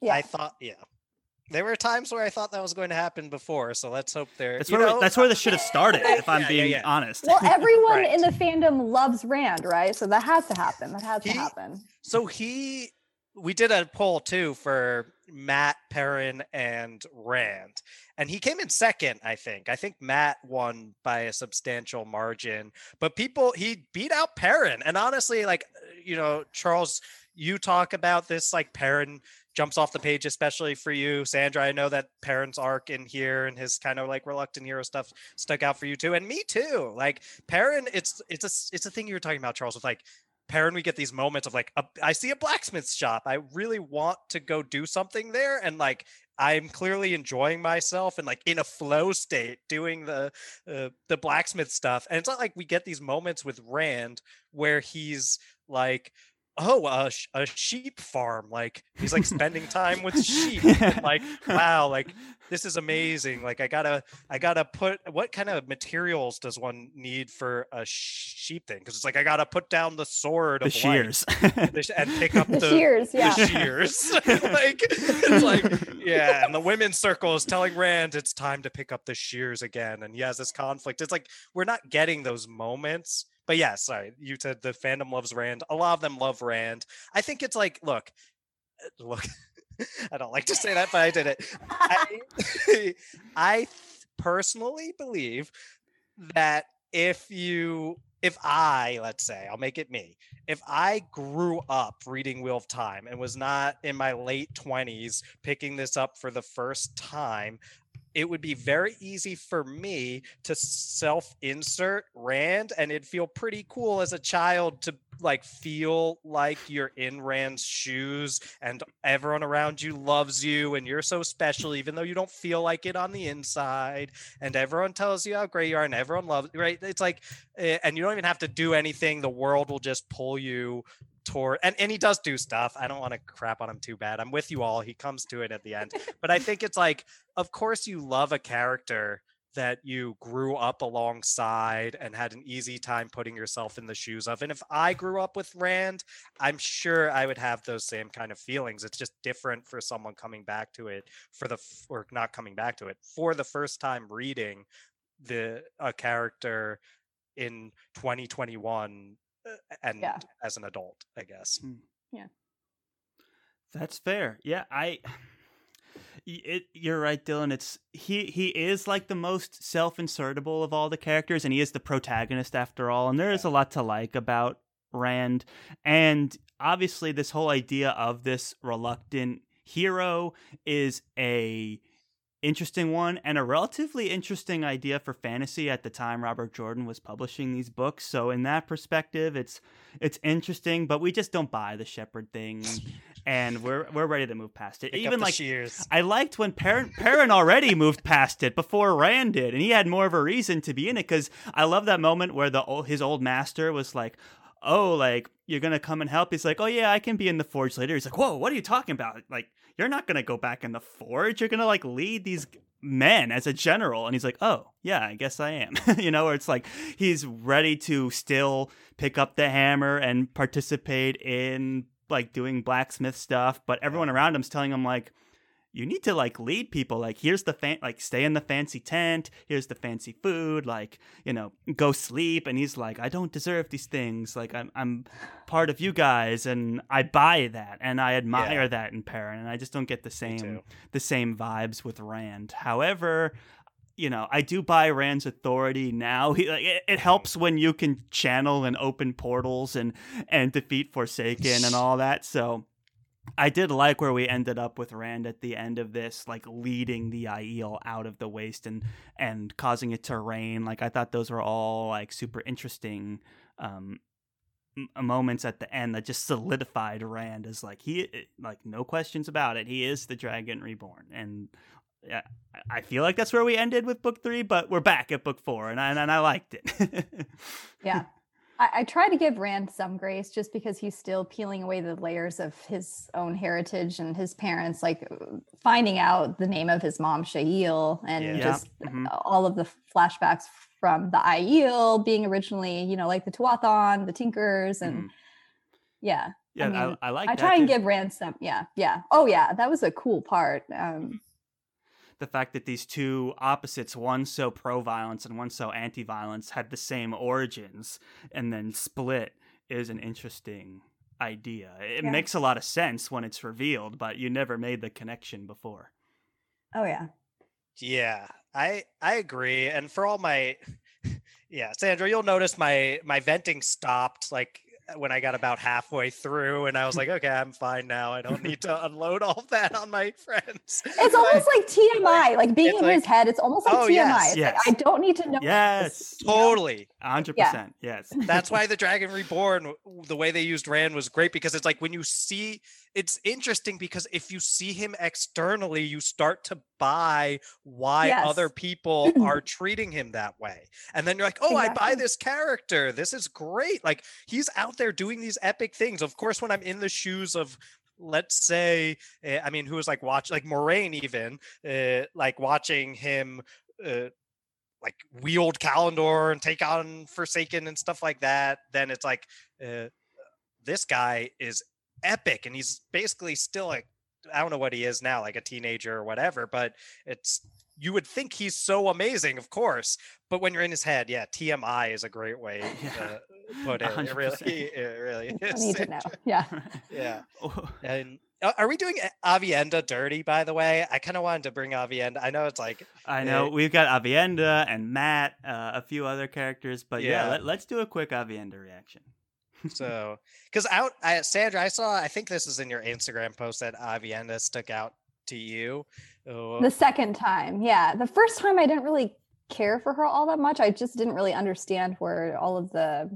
yeah I thought, yeah. There were times where I thought that was going to happen before, so let's hope there. that's you where know, that's where this should have started if I'm Yeah, yeah, being yeah. honest well everyone Right. in the fandom loves rand right so that has to happen that has to happen So he, we did a poll too for Mat, Perrin, and Rand, and he came in second. I think. I think Mat won by a substantial margin, but people he beat out Perrin. And honestly, like you know, Charles, you talk about this like Perrin jumps off the page, especially for you, Sandra. I know that Perrin's arc in here and his kind of like reluctant hero stuff stuck out for you too, and me too. Like Perrin, it's it's a it's a thing you were talking about, Charles, with like Perrin, we get these moments of like, a, I see a blacksmith shop. I really want to go do something there. And like, I'm clearly enjoying myself and like in a flow state doing the uh, the blacksmith stuff. And it's not like we get these moments with Rand where he's like, oh a, a sheep farm like he's like spending time with sheep and, [laughs] like wow like this is amazing like i gotta i gotta put what kind of materials does one need for a sheep thing? Because it's like i gotta put down the sword the of shears. and pick up the, the shears yeah. the shears. [laughs] Like it's like yeah and the women's circle is telling rand it's time to pick up the shears again and he has this conflict. It's like we're not getting those moments but yeah, sorry, you said the fandom loves Rand. A lot of them love Rand. I think it's like, look, uh, look. [laughs] I don't like to say that, but I did it. I, [laughs] [laughs] I personally believe that if you if I, let's say, I'll make it me, if I grew up reading Wheel of Time and was not in my late 20s picking this up for the first time, it would be very easy for me to self insert Rand and it'd feel pretty cool as a child to like feel like you're in Rand's shoes and everyone around you loves you and you're so special even though you don't feel like it on the inside and everyone tells you how great you are and everyone loves right? It's like eh, and you don't even have to do anything the world will just pull you toward and, and he does do stuff. I don't want to crap on him too bad. I'm with you all. He comes to it at the end. But i think it's like of course you love a character that you grew up alongside and had an easy time putting yourself in the shoes of. And if i grew up with rand i'm sure i would have those same kind of feelings. It's just different for someone coming back to it for the or not coming back to it for the first time reading the a character in 2021 uh, Uh, and Yeah. as an adult, I guess. Hmm. Yeah. That's fair. Yeah, I [sighs] It, you're right, Dylan. It's he. He is like the most self-insertable of all the characters, and he is the protagonist after all. And there is a lot to like about Rand, and obviously, this whole idea of this reluctant hero is a interesting one and a relatively interesting idea for fantasy at the time Robert Jordan was publishing these books. So in that perspective, it's it's interesting, but we just don't buy the shepherd thing, and we're we're ready to move past it. Pick Even like shears. I liked when Perrin, Perrin already moved past it before Rand did, and he had more of a reason to be in it. Because I love that moment where the his old master was like, "Oh, like you're gonna come and help." He's like, "Oh yeah, I can be in the forge later." He's like, "Whoa, what are you talking about? Like you're not gonna go back in the forge. You're gonna like lead these." men as a general and he's like oh yeah i guess i am [laughs] you know or it's like he's ready to still pick up the hammer and participate in like doing blacksmith stuff but everyone around him's telling him like you need to like lead people like here's the fan like stay in the fancy tent here's the fancy food like you know go sleep. And he's like i don't deserve these things. Like i'm i'm part of you guys and i buy that and i admire Yeah. that in Perrin and i just don't get the same the same vibes with rand. However you know i do buy rand's authority now. He, like, it, it helps when you can channel and open portals and and defeat forsaken and all that. So I did like where we ended up with Rand at the end of this, like leading the Aiel out of the waste and and causing it to rain. Like I thought those were all like super interesting um, m- moments at the end that just solidified Rand as like he like no questions about it. He is the Dragon Reborn, and I feel like that's where we ended with book three, but we're back at book four, and I, and I liked it. [laughs] yeah I, I try to give rand some grace just because he's still peeling away the layers of his own heritage and his parents like uh, finding out the name of his mom Shaiel and Yeah. Yeah, just mhm. all of the flashbacks from the Aiel being originally you know like the Tuatha'an the tinkers and Mhm. yeah yeah, I, mean, I, like. I that try and too. give Rand some, yeah, yeah. Oh, yeah, that was a cool part. Um, the fact that these two opposites, one so pro violence and one so anti violence, had the same origins and then split is an interesting idea. It Yeah. makes a lot of sense when it's revealed, but you never made the connection before. oh, yeah. Yeah, I I agree. And for all my [laughs] yeah, Sandra, you'll notice my my venting stopped like when I got about halfway through, and I was like, okay, I'm fine now. I don't need to [laughs] unload all that on my friends. It's almost [laughs] like TMI, like being in like- his head. It's almost like Oh, TMI. yes, It's yes. Like, I don't need to know. Yes. this, you know? Totally. hundred Yeah. percent. Yes. That's why [laughs] the Dragon Reborn, the way they used Rand was great because it's like when you see, it's interesting because if you see him externally, you start to buy why Yes. other people are [clears throat] treating him that way. And then you're like, oh, I buy this character. This is great. Like he's out there doing these epic things. Of course, when I'm in the shoes of, let's say, uh, I mean, who was like watch like Moiraine even, uh, like watching him. Uh, like wield Callandor and take on Forsaken and stuff like that, then it's like uh, this guy is epic and he's basically still like I don't know what he is now, like a teenager or whatever, but it's you would think he's so amazing, of course. But when you're in his head, yeah, TMI is a great way [laughs] Yeah. to put it. It 100%. really, [laughs] it really [laughs] I need to know. Yeah. Yeah. Oh, And uh, are we doing Aviendha dirty, by the way? I kind of wanted to bring Aviendha. I know it's like I know Uh, we've got Aviendha and Mat, uh, a few other characters, but yeah, Yeah. let, let's do a quick Aviendha reaction. So, because out, I, Sandra, I saw. I think this is in your Instagram post that Aviendha stuck out to you. Oh, The second time, yeah. The first time I didn't really care for her all that much. I just didn't really understand where all of the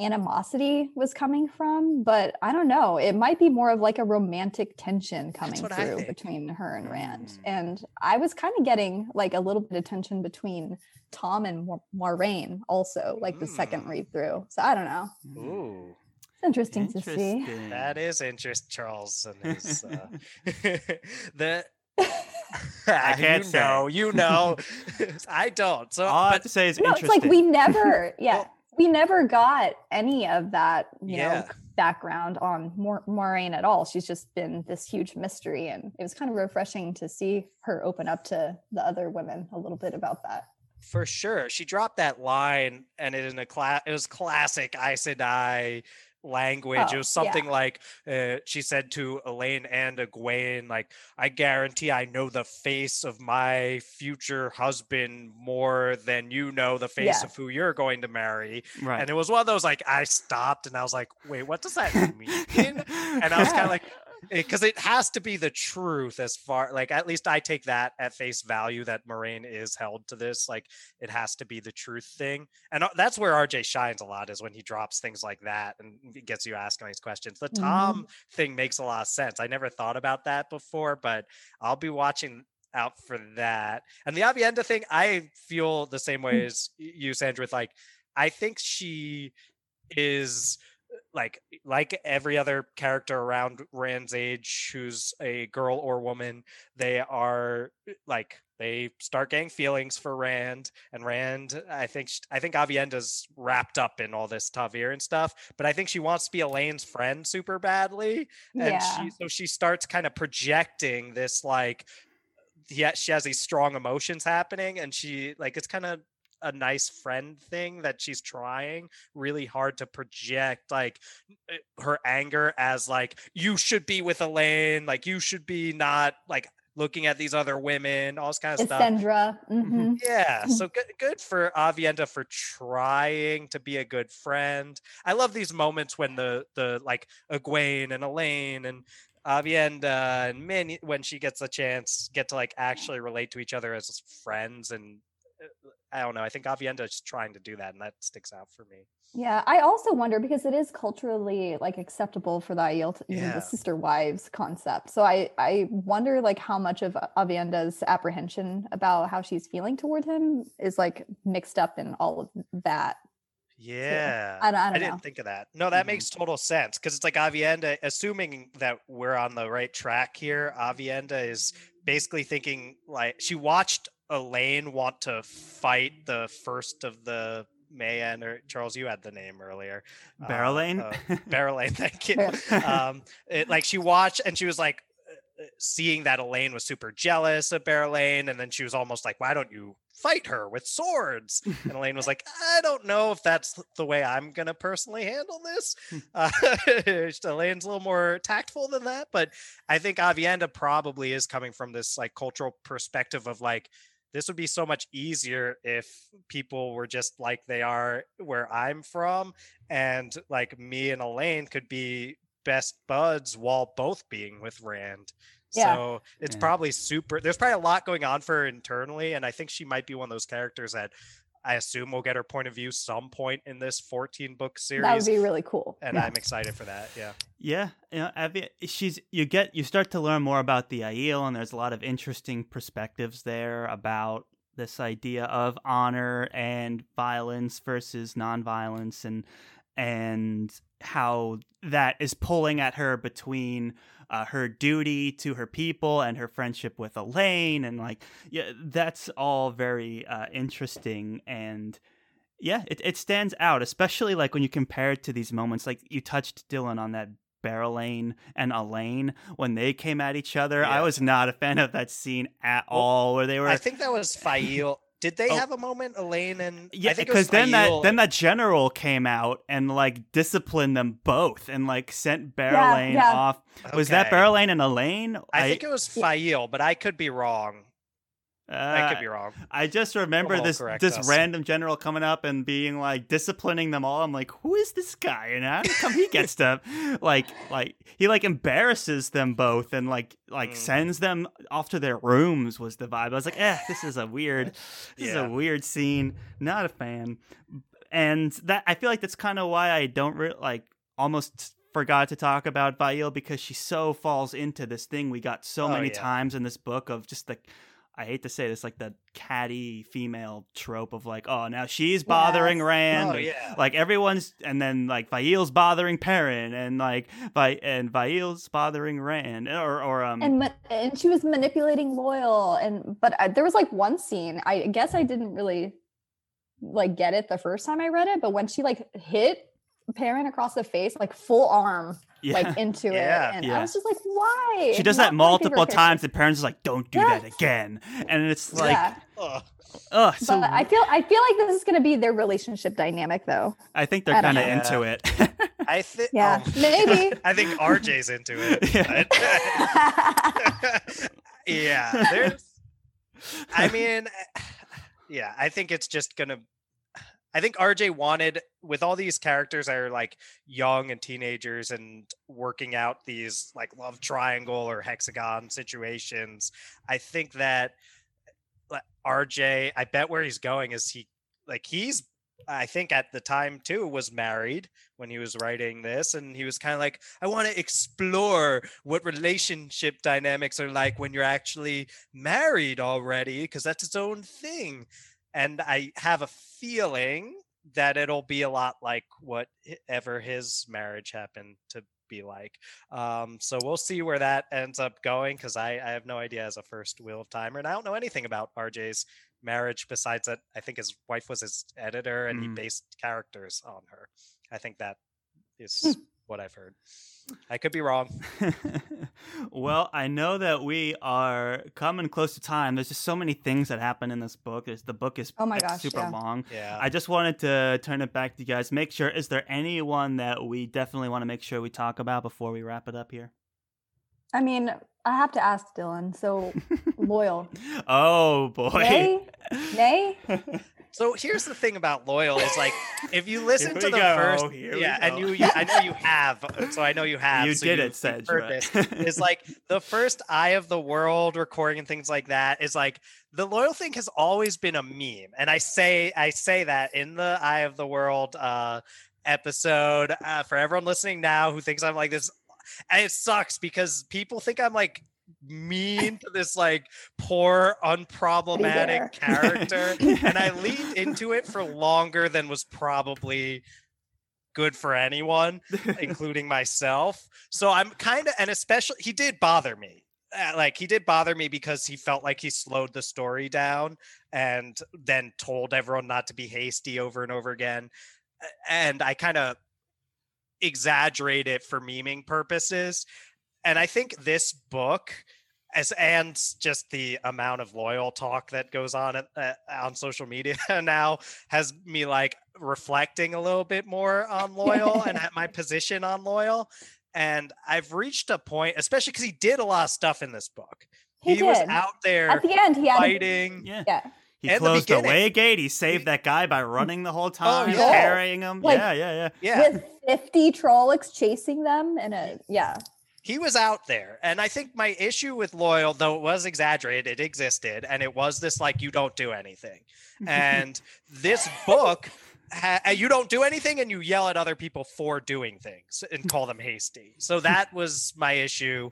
animosity was coming from. But I don't know. It might be more of like a romantic tension coming through between her and Rand. Mm. And I was kind of getting like a little bit of tension between Tom and Mor- Moiraine also, like the second Mm. read through. So I don't know. Ooh, It's interesting, to see. Interesting. that is interest, Charles, and his uh, [laughs] the. [laughs] [laughs] I can't you say. know, you know. I don't. So, All I have to say is No, it's like we never, yeah, Well- we never got any of that, you know, background on Mor- Moiraine at all. She's just been this huge mystery, and it was kind of refreshing to see her open up to the other women a little bit about that. for sure. She dropped that line, and it in a class. It was classic Aes Sedai language. Oh, it was yeah. something like uh, she said to Elayne and Egwene, like, "I guarantee I know the face of my future husband more than you know the face Yeah. of who you're going to marry." right. And it was one of those like I stopped and I was like, "Wait, what does that [laughs] mean?" and I was kind of like, because it has to be the truth as far like at least I take that at face value that Moiraine is held to this. Like it has to be the truth thing, and uh, that's where RJ shines a lot is when he drops things like that and gets you asking these questions. The Mhm. Tom thing makes a lot of sense. I never thought about that before, but I'll be watching out for that. And the Aviendha thing, I feel the same way Mm. as you, Sandra. With like, I think she is like like every other character around Rand's age who's a girl or woman, they are uh, like they start getting feelings for Rand and Rand. I think I think Aviendha's wrapped up in all this ta'veren and stuff, but I think she wants to be Elayne's friend super badly, and yeah, she so she starts kind of projecting this like yeah she has these strong emotions happening and she like it's kind of a nice friend thing that she's trying really hard to project like uh, her anger as like you should be with Elayne like you should be not like looking at these other women all this kind of stuff Essendra. hmm yeah, so [laughs] good good for Aviendha for trying to be a good friend. I love these moments when the the like Egwene and Elayne and Aviendha and Min when she gets a chance get to like actually relate to each other as friends and I don't know. I think Aviendha is trying to do that, and that sticks out for me. Yeah, I also wonder because it is culturally like acceptable for the Aiel, to, you know, the sister wives concept. So I I wonder like how much of Aviendha's apprehension about how she's feeling toward him is like mixed up in all of that. Yeah, I don't, I don't didn't know. think of that. No, that Mhm. makes total sense because it's like Aviendha, assuming that we're on the right track here, Aviendha is basically thinking like she watched Elayne want to fight the first of the Mayene or Charles, you had the name earlier. uh, Berelain? uh, [laughs] Berelain, thank you. [laughs] Um, it, like she watched and she was like uh, uh, seeing that Elayne was super jealous of Berelain, and then she was almost like, "Why don't you fight her with swords?" And Elayne was like, "I don't know if that's the way I'm gonna personally handle this." [laughs] Uh, Elayne's a little more tactful than that, but I think Aviendha probably is coming from this like cultural perspective of like this would be so much easier if people were just like they are where I'm from, and like me and Elayne could be best buds while both being with Rand. Yeah. So it's Yeah. probably super. There's probably a lot going on for her internally, and I think she might be one of those characters that I assume we'll get her point of view some point in this 14 book series. That would be really cool. and Yeah. I'm excited for that. Yeah. Yeah, you know, Evie, she's you get you start to learn more about the Aiel, and there's a lot of interesting perspectives there about this idea of honor and violence versus nonviolence, and and how that is pulling at her between uh, her duty to her people and her friendship with Elayne, and like yeah, that's all very uh, interesting and yeah, it, it stands out, especially like when you compare it to these moments. Like you touched Dylan on that Berelain and Elayne when they came at each other. I was not a fan of that scene at Well, all, where they were. I think that was Faile. Did they Oh. have a moment, Elayne and yeah, I think it was because then that then that general came out and like disciplined them both and like sent Berelain yeah. off. Was that Okay. Berelain and Elayne? I think it was Faile, but I could be wrong. I uh, could be wrong. I just remember this correct this us. random general coming up and being like disciplining them all. I'm like, who is this guy? And how come he gets to [laughs] like like he like embarrasses them both and like like Mm. sends them off to their rooms was the vibe. I was like, eh, this is a weird [laughs] this is Yeah. a weird scene. Not a fan. And that I feel like that's kind of why I don't re- like almost forgot to talk about Faile because she so falls into this thing we got so Oh, many yeah. times in this book of just the I hate to say this, like the catty female trope of like, oh, now she's bothering Yes. Rand. Oh and, yeah. Like everyone's, and then like Faile's bothering Perrin, and like Vi- and Faile's bothering Rand, or or um, and ma- and she was manipulating Loial and but uh, there was like one scene i guess i didn't really like get it the first time i read it but when she like hit Perrin across the face like full arm yeah. like into Yeah, it and yeah. i was just like why she does Not that my favorite multiple character. times, and Perrin's like, "Don't do that again," and it's like, yeah Ugh. ugh. So but i feel i feel like this is going to be their relationship dynamic though I think they're kind of know. into it. I think. Yeah, oh. maybe. [laughs] I think RJ's into it. [laughs] Yeah. [laughs] yeah. There's. I mean, [sighs] yeah. I think it's just gonna. I think RJ wanted with all these characters that are like young and teenagers and working out these like love triangle or hexagon situations. I think that uh, RJ, I bet where he's going is he like he's I think at the time too was married when he was writing this and he was kind of like I want to explore what relationship dynamics are like when you're actually married already because that's its own thing and I have a feeling that it'll be a lot like whatever his marriage happened to be like. Um, so we'll see where that ends up going because I, I have no idea as a first Wheel of Timer, and I don't know anything about RJ's marriage besides that I think his wife was his editor and he Mm. based characters on her. I think that is Hmm. What I've heard. I could be wrong. [laughs] well, I know that we are coming close to time. There's just so many things that happen in this book. It's, the book is Oh my like, gosh, super yeah. long. Yeah. I just wanted to turn it back to you guys. Make sure, is there anyone that we definitely want to make sure we talk about before we wrap it up here? i mean i have to ask dylan so [laughs] Loial oh, boy. nay nay [laughs] So here's the thing about Loial is like [laughs] if you listen to the go, first here yeah and you, you I know you [laughs] have so I know you have You so did you- it, Sedge. is like the first eye of the world recording and things like that is like the Loial thing has always been a meme and i say i say that in the eye of the world uh episode uh, for everyone listening now who thinks i'm like this and it sucks because people think i'm like mean to this like poor [laughs] unproblematic character [laughs] and i leaned into it for longer than was probably good for anyone [laughs] including myself. So I'm kind of, and especially, he did bother me. Uh, like he did bother me because he felt like he slowed the story down and then told everyone not to be hasty over and over again. And I kind of exaggerate it for memeing purposes. And I think this book, as and just the amount of Loial talk that goes on at, uh, on social media [laughs] now has me like reflecting a little bit more on [laughs] Loial and at my position on Loial and i've reached a point especially because he did a lot of stuff in this book He, he was out there At the end, he had. A, fighting. Yeah. yeah. He And closed the way gate. He saved that guy by [laughs] running the whole time, yeah. carrying him. Like- yeah, yeah, yeah. Yeah, With 50 Trollocs chasing them and a yeah. He was out there. And I think my issue with Loial, though it was exaggerated, it existed, and it was this like you don't do anything. And this [laughs] book, ha- you don't do anything, and you yell at other people for doing things and call them hasty. So [laughs] that was my issue.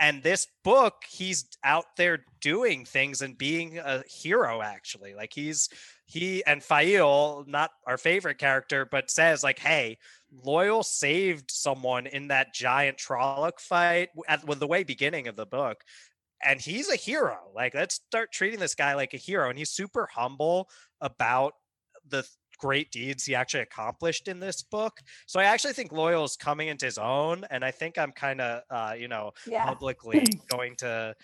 And this book, he's out there doing things and being a hero. Actually, like he's he and Faile, not our favorite character, but says like, "Hey, Loial saved someone in that giant Trolloc fight at well, the way beginning of the book, and he's a hero. Like, let's start treating this guy like a hero, and he's super humble about the great deeds he actually accomplished in this book. So I actually think Loial is coming into his own, and I think I'm kind of, uh, you know, Yeah. publicly [clears throat] going to.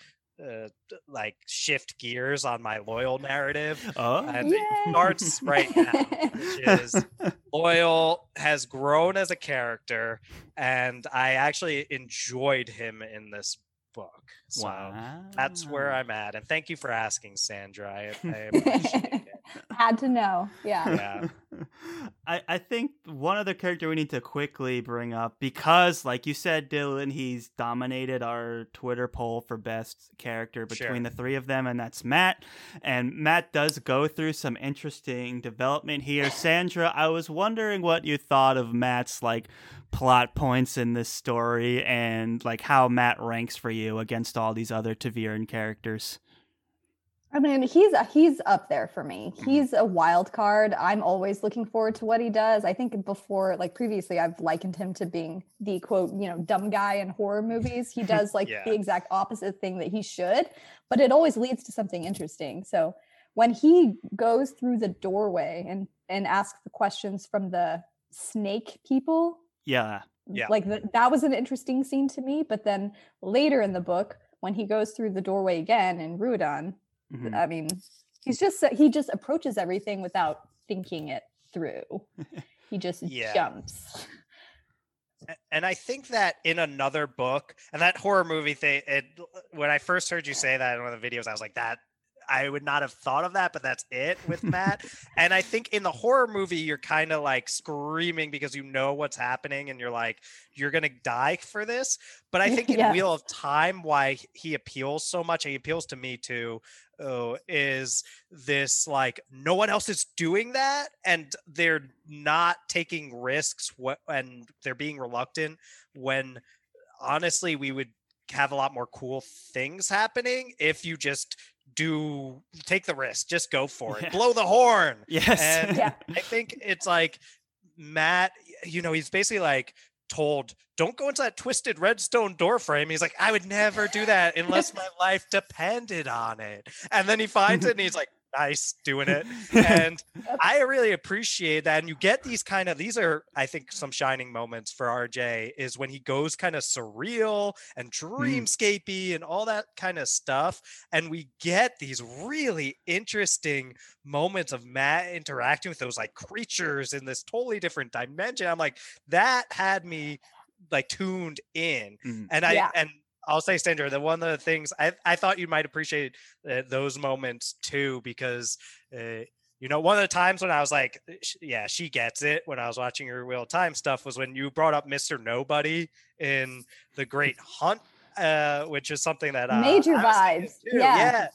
Uh, like shift gears on my Loial narrative Oh, and it starts right now which is [laughs] Loial has grown as a character, and I actually enjoyed him in this book. So wow. that's where I'm at. And thank you for asking, Sandra. I, I [laughs] appreciate it. [laughs] Had to know. Yeah. Yeah. I, I think one other character we need to quickly bring up because, like you said, Dylan, he's dominated our Twitter poll for best character between Sure. the three of them, and that's Mat. And Mat does go through some interesting development here. [laughs] Sandra, I was wondering what you thought of Mat's like plot points in this story and like how Mat ranks for you against all these other ta'veren characters. I mean, he's he's up there for me. Mm-hmm. He's a wild card. I'm always looking forward to what he does. I think before, like previously, I've likened him to being the quote, you know, dumb guy in horror movies. He [laughs] does like Yeah. the exact opposite thing that he should, but it always leads to something interesting. So when he goes through the doorway and and asks the questions from the snake people, Yeah. Yeah. like th- that was an interesting scene to me. But then later in the book, when he goes through the doorway again in Rhuidean, Mhm. I mean, he's just he just approaches everything without thinking it through. [laughs] He just Yeah. jumps. And I think that in another book and that horror movie thing, it when I first heard you say that in one of the videos, I was like, that I would not have thought of that, but that's it with [laughs] Mat. and I think in the horror movie, you're kind of like screaming because you know what's happening and you're like, you're gonna die for this. But I [laughs] think in Yeah. Wheel of Time, why he appeals so much, and he appeals to me too, oh, is this like no one else is doing that and they're not taking risks what and they're being reluctant when honestly we would have a lot more cool things happening if you just do take the risk just go for it Yeah. blow the horn Yes. And- Yeah. I think it's like Mat, you know, he's basically like told, don't go into that twisted redstone door frame. He's like, I would never do that unless [laughs] my life depended on it. And then he finds it and he's like, nice doing it. [laughs] And I really appreciate that. And you get these kind of these are, I think, some shining moments for RJ is when he goes kind of surreal and dreamscapey and all that kind of stuff. And we get these really interesting moments of Mat interacting with those like creatures in this totally different dimension. I'm like, that had me like tuned in. Mhm. And I Yeah. and I'll say, Sandra, that one of the things I, I thought you might appreciate uh, those moments too, because uh, you know, one of the times when I was like, sh- yeah, she gets it when I was watching your real Time stuff was when you brought up Mr. Nobody in The Great Hunt, uh, which is something that uh, Major vibes. Yeah. yeah.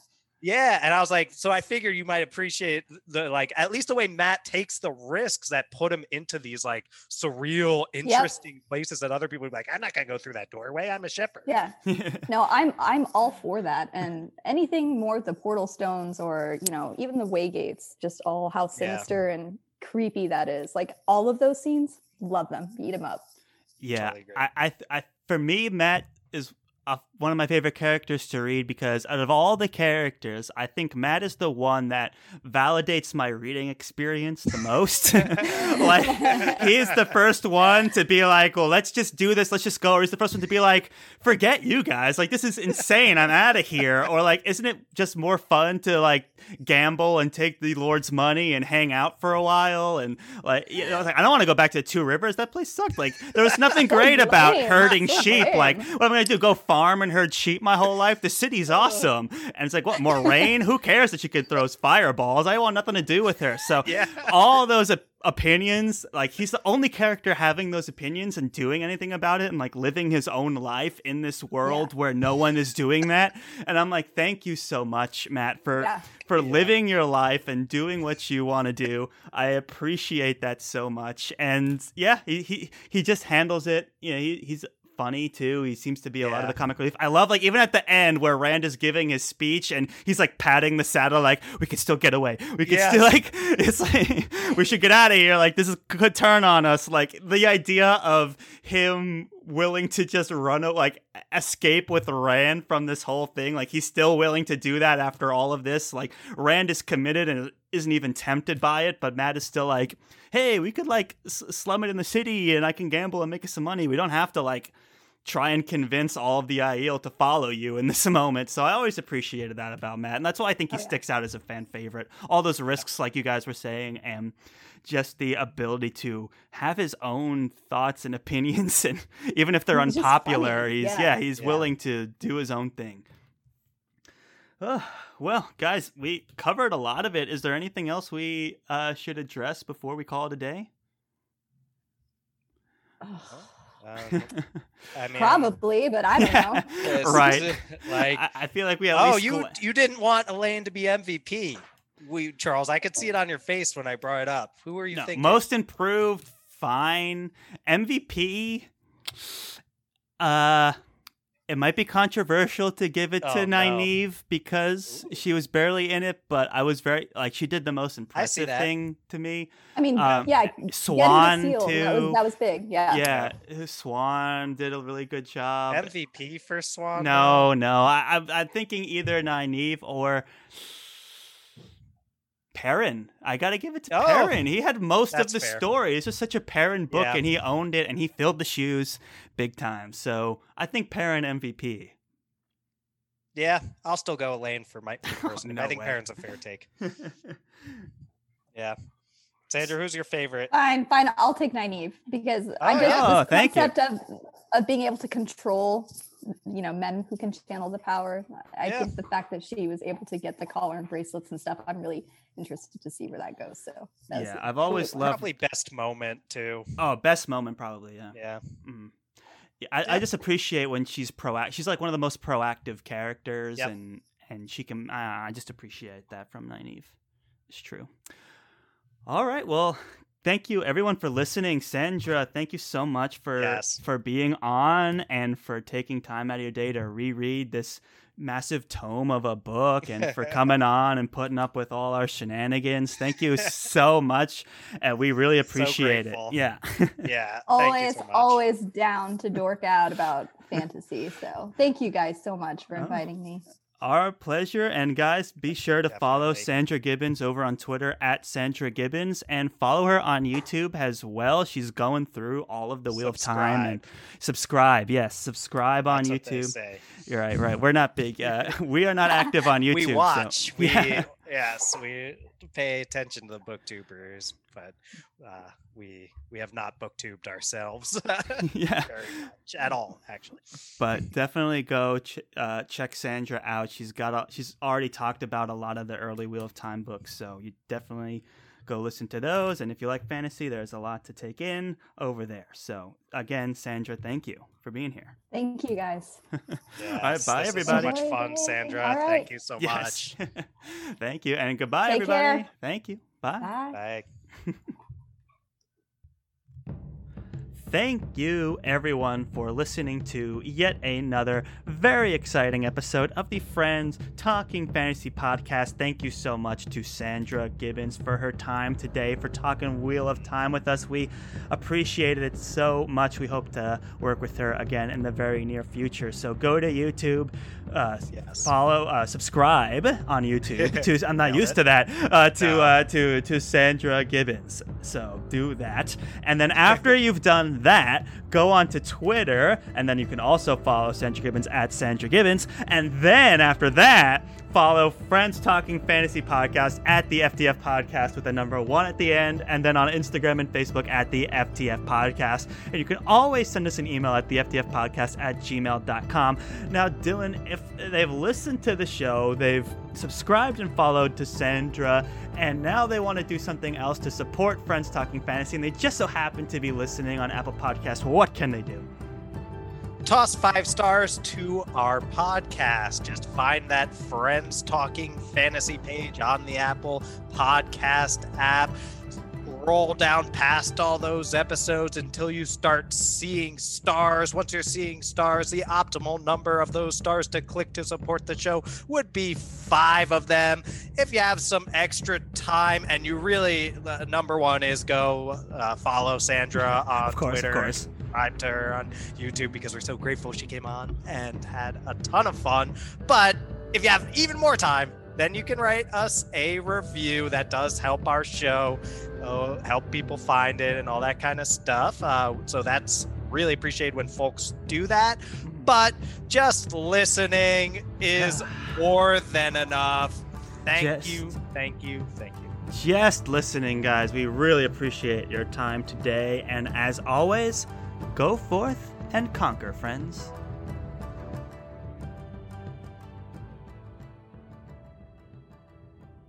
Yeah, and I was like, so I figure you might appreciate the like at least the way Mat takes the risks that put him into these like surreal, interesting places that other people would be like, I'm not gonna go through that doorway. I'm a shepherd. Yeah. [laughs] No, I'm I'm all for that. And anything more with the portal stones or, you know, even the way gates, just all how sinister and creepy that is. Like all of those scenes, love them. Eat them up. Yeah, Totally agree. I, I, I, for me, Mat is uh, one of my favorite characters to read because out of all the characters, I think Mat is the one that validates my reading experience the most. [laughs] like, he's the first one to be like, "Well, let's just do this. Let's just go." Or he's the first one to be like, "Forget you guys. Like, this is insane. I'm out of here." Or like, "Isn't it just more fun to like gamble and take the Lord's money and hang out for a while?" And like, you know, I was like, I don't want to go back to Two Rivers. That place sucked. Like, there was nothing [laughs] great about [laughs] herding sheep. Like, what am I gonna do? Go farm farming her sheep my whole life. The city's [laughs] awesome. And it's like, what, Moiraine? Who cares that she could throw fireballs? I want nothing to do with her. So [laughs] Yeah. all those op- opinions, like he's the only character having those opinions and doing anything about it and like living his own life in this world where no one is doing that. And I'm like, thank you so much, Mat, for Yeah. for living your life and doing what you want to do. I appreciate that so much. And yeah, he he, he just handles it. You know, he, he's funny too. He seems to be a lot of the comic relief. I love like even at the end where Rand is giving his speech and he's like patting the saddle like we can still get away. We can Yes. still [laughs] like it's like we should get out of here. Like this is could turn on us. Like the idea of him willing to just run a- like escape with Rand from this whole thing. Like he's still willing to do that after all of this. Like Rand is committed and isn't even tempted by it, but Mat is still like, "Hey, we could like s- slum it in the city and I can gamble and make us some money. We don't have to like try and convince all of the Aiel to follow you in this [laughs] moment." So I always appreciated that about Mat, and that's why I think he Oh, yeah. sticks out as a fan favorite. All those risks like you guys were saying and just the ability to have his own thoughts and [laughs] opinions and even if they're He's unpopular he's yeah, yeah. he's Yeah. willing to do his own thing Ugh, well guys we covered a lot of it is there anything else we uh, should address before we call it a day Ugh, [laughs] Um, I mean, Probably, but I don't know. [laughs] Right like, I, I feel like we at oh, least you gla- you didn't want Elayne to be MVP. We Charles, I could see it on your face when I brought it up. Who were you No, thinking? most improved fine mvp uh it might be controversial to give it to Oh, no. Nynaeve because she was barely in it, but I was very like she did the most impressive thing to me. I mean, Um, yeah, Siuan getting the seal, that too. was, that was big. Yeah. yeah, Siuan did a really good job. MVP for Siuan. No, no, I, I'm, I'm thinking either Nynaeve or Perrin. I gotta give it to Oh, Perrin. He had most of the fair. story. It's just such a Perrin book, Yeah. and he owned it, and he filled the shoes big time. So I think Perrin MVP. Yeah, I'll still go Elayne for my [laughs] oh, person. No I think way. Perrin's a fair take. [laughs] Yeah. Sandra, who's your favorite? Fine, fine. I'll take Nynaeve because I Oh, just yeah. Oh, this thank you. concept of of being able to control, you know, men who can channel the power. I Yeah. think the fact that she was able to get the collar and bracelets and stuff, I'm really interested to see where that goes. So that yeah, i've always one. loved. Probably best moment too. Oh, best moment probably. Yeah. Yeah. Mm. Yeah, I, I just appreciate when she's proactive She's like one of the most proactive characters, Yep. and and she can. Uh, I just appreciate that from Nynaeve. It's true. All right. Well, thank you everyone for listening. Sandra, thank you so much for Yes. for being on and for taking time out of your day to reread this massive tome of a book and for [laughs] coming on and putting up with all our shenanigans. Thank you so [laughs] much. And we really So appreciate it. Yeah. [laughs] Yeah. always, so always down to dork out about fantasy. So thank you guys so much for Oh. inviting me. Our pleasure. And guys, be sure to follow Sandra Gibbons over on Twitter at Sandra Gibbons and follow her on YouTube as well. She's going through all of the Wheel of Time and subscribe. Yes, subscribe on That's YouTube. You're right, right. We're not big. Uh, [laughs] we are not active on [laughs] YouTube. we so- watch. We [laughs] yeah. Yes, we pay attention to the booktubers, but uh, we we have not booktubed ourselves [laughs] [laughs] yeah. very much at all, actually. but definitely go ch- uh, check Sandra out. She's got a, she's already talked about a lot of the early Wheel of Time books, so you definitely go listen to those. And if you like fantasy, there's a lot to take in over there. So again, Sandra, thank you for being here. Thank you guys. [laughs] Yes, bye, this everybody. So much fun. Sandra. All right. Thank you so Yes, much. [laughs] thank you, and goodbye, Take everybody. care. Thank you. Bye. Bye. Bye. [laughs] Thank you, everyone, for listening to yet another very exciting episode of the Friends Talking Fantasy podcast. Thank you so much to Sandra Gibbons for her time today, for talking Wheel of Time with us. We appreciated it so much. We hope to work with her again in the very near future. So go to YouTube, uh, Yes. follow, uh, subscribe on YouTube. [laughs] to I'm not used it. to that. Uh, to No. uh, to to Sandra Gibbons. So do that, and then after [laughs] you've done that, go on to Twitter, and then you can also follow Sandra Gibbons at Sandra Gibbons. And then after that, follow Friends Talking Fantasy Podcast at the FTF Podcast with the number one at the end, and then on Instagram and Facebook at the FTF Podcast. And you can always send us an email at the FTF Podcast at gmail.com. Now, Dylan, if they've listened to the show, they've subscribed and followed to Sandra, and now they want to do something else to support Friends Talking Fantasy, and they just so happen to be listening on Apple Podcasts, what can they do? Toss five stars to our podcast. Just find that Friends Talking Fantasy page on the Apple Podcast app. Roll down past all those episodes until you start seeing stars. Once you're seeing stars, the optimal number of those stars to click to support the show would be five of them. If you have some extra time and you really, uh, number one is go uh, follow Sandra [laughs] on of course, Twitter. Of course subscribe to her on YouTube because we're so grateful she came on and had a ton of fun. But if you have even more time, then you can write us a review that does help our show, uh, help people find it, and all that kind of stuff. Uh, so that's really appreciated when folks do that. But just listening is [sighs] more than enough. Thank Just- you, thank you, thank you. just listening, guys. We really appreciate your time today. And as always, go forth and conquer, friends.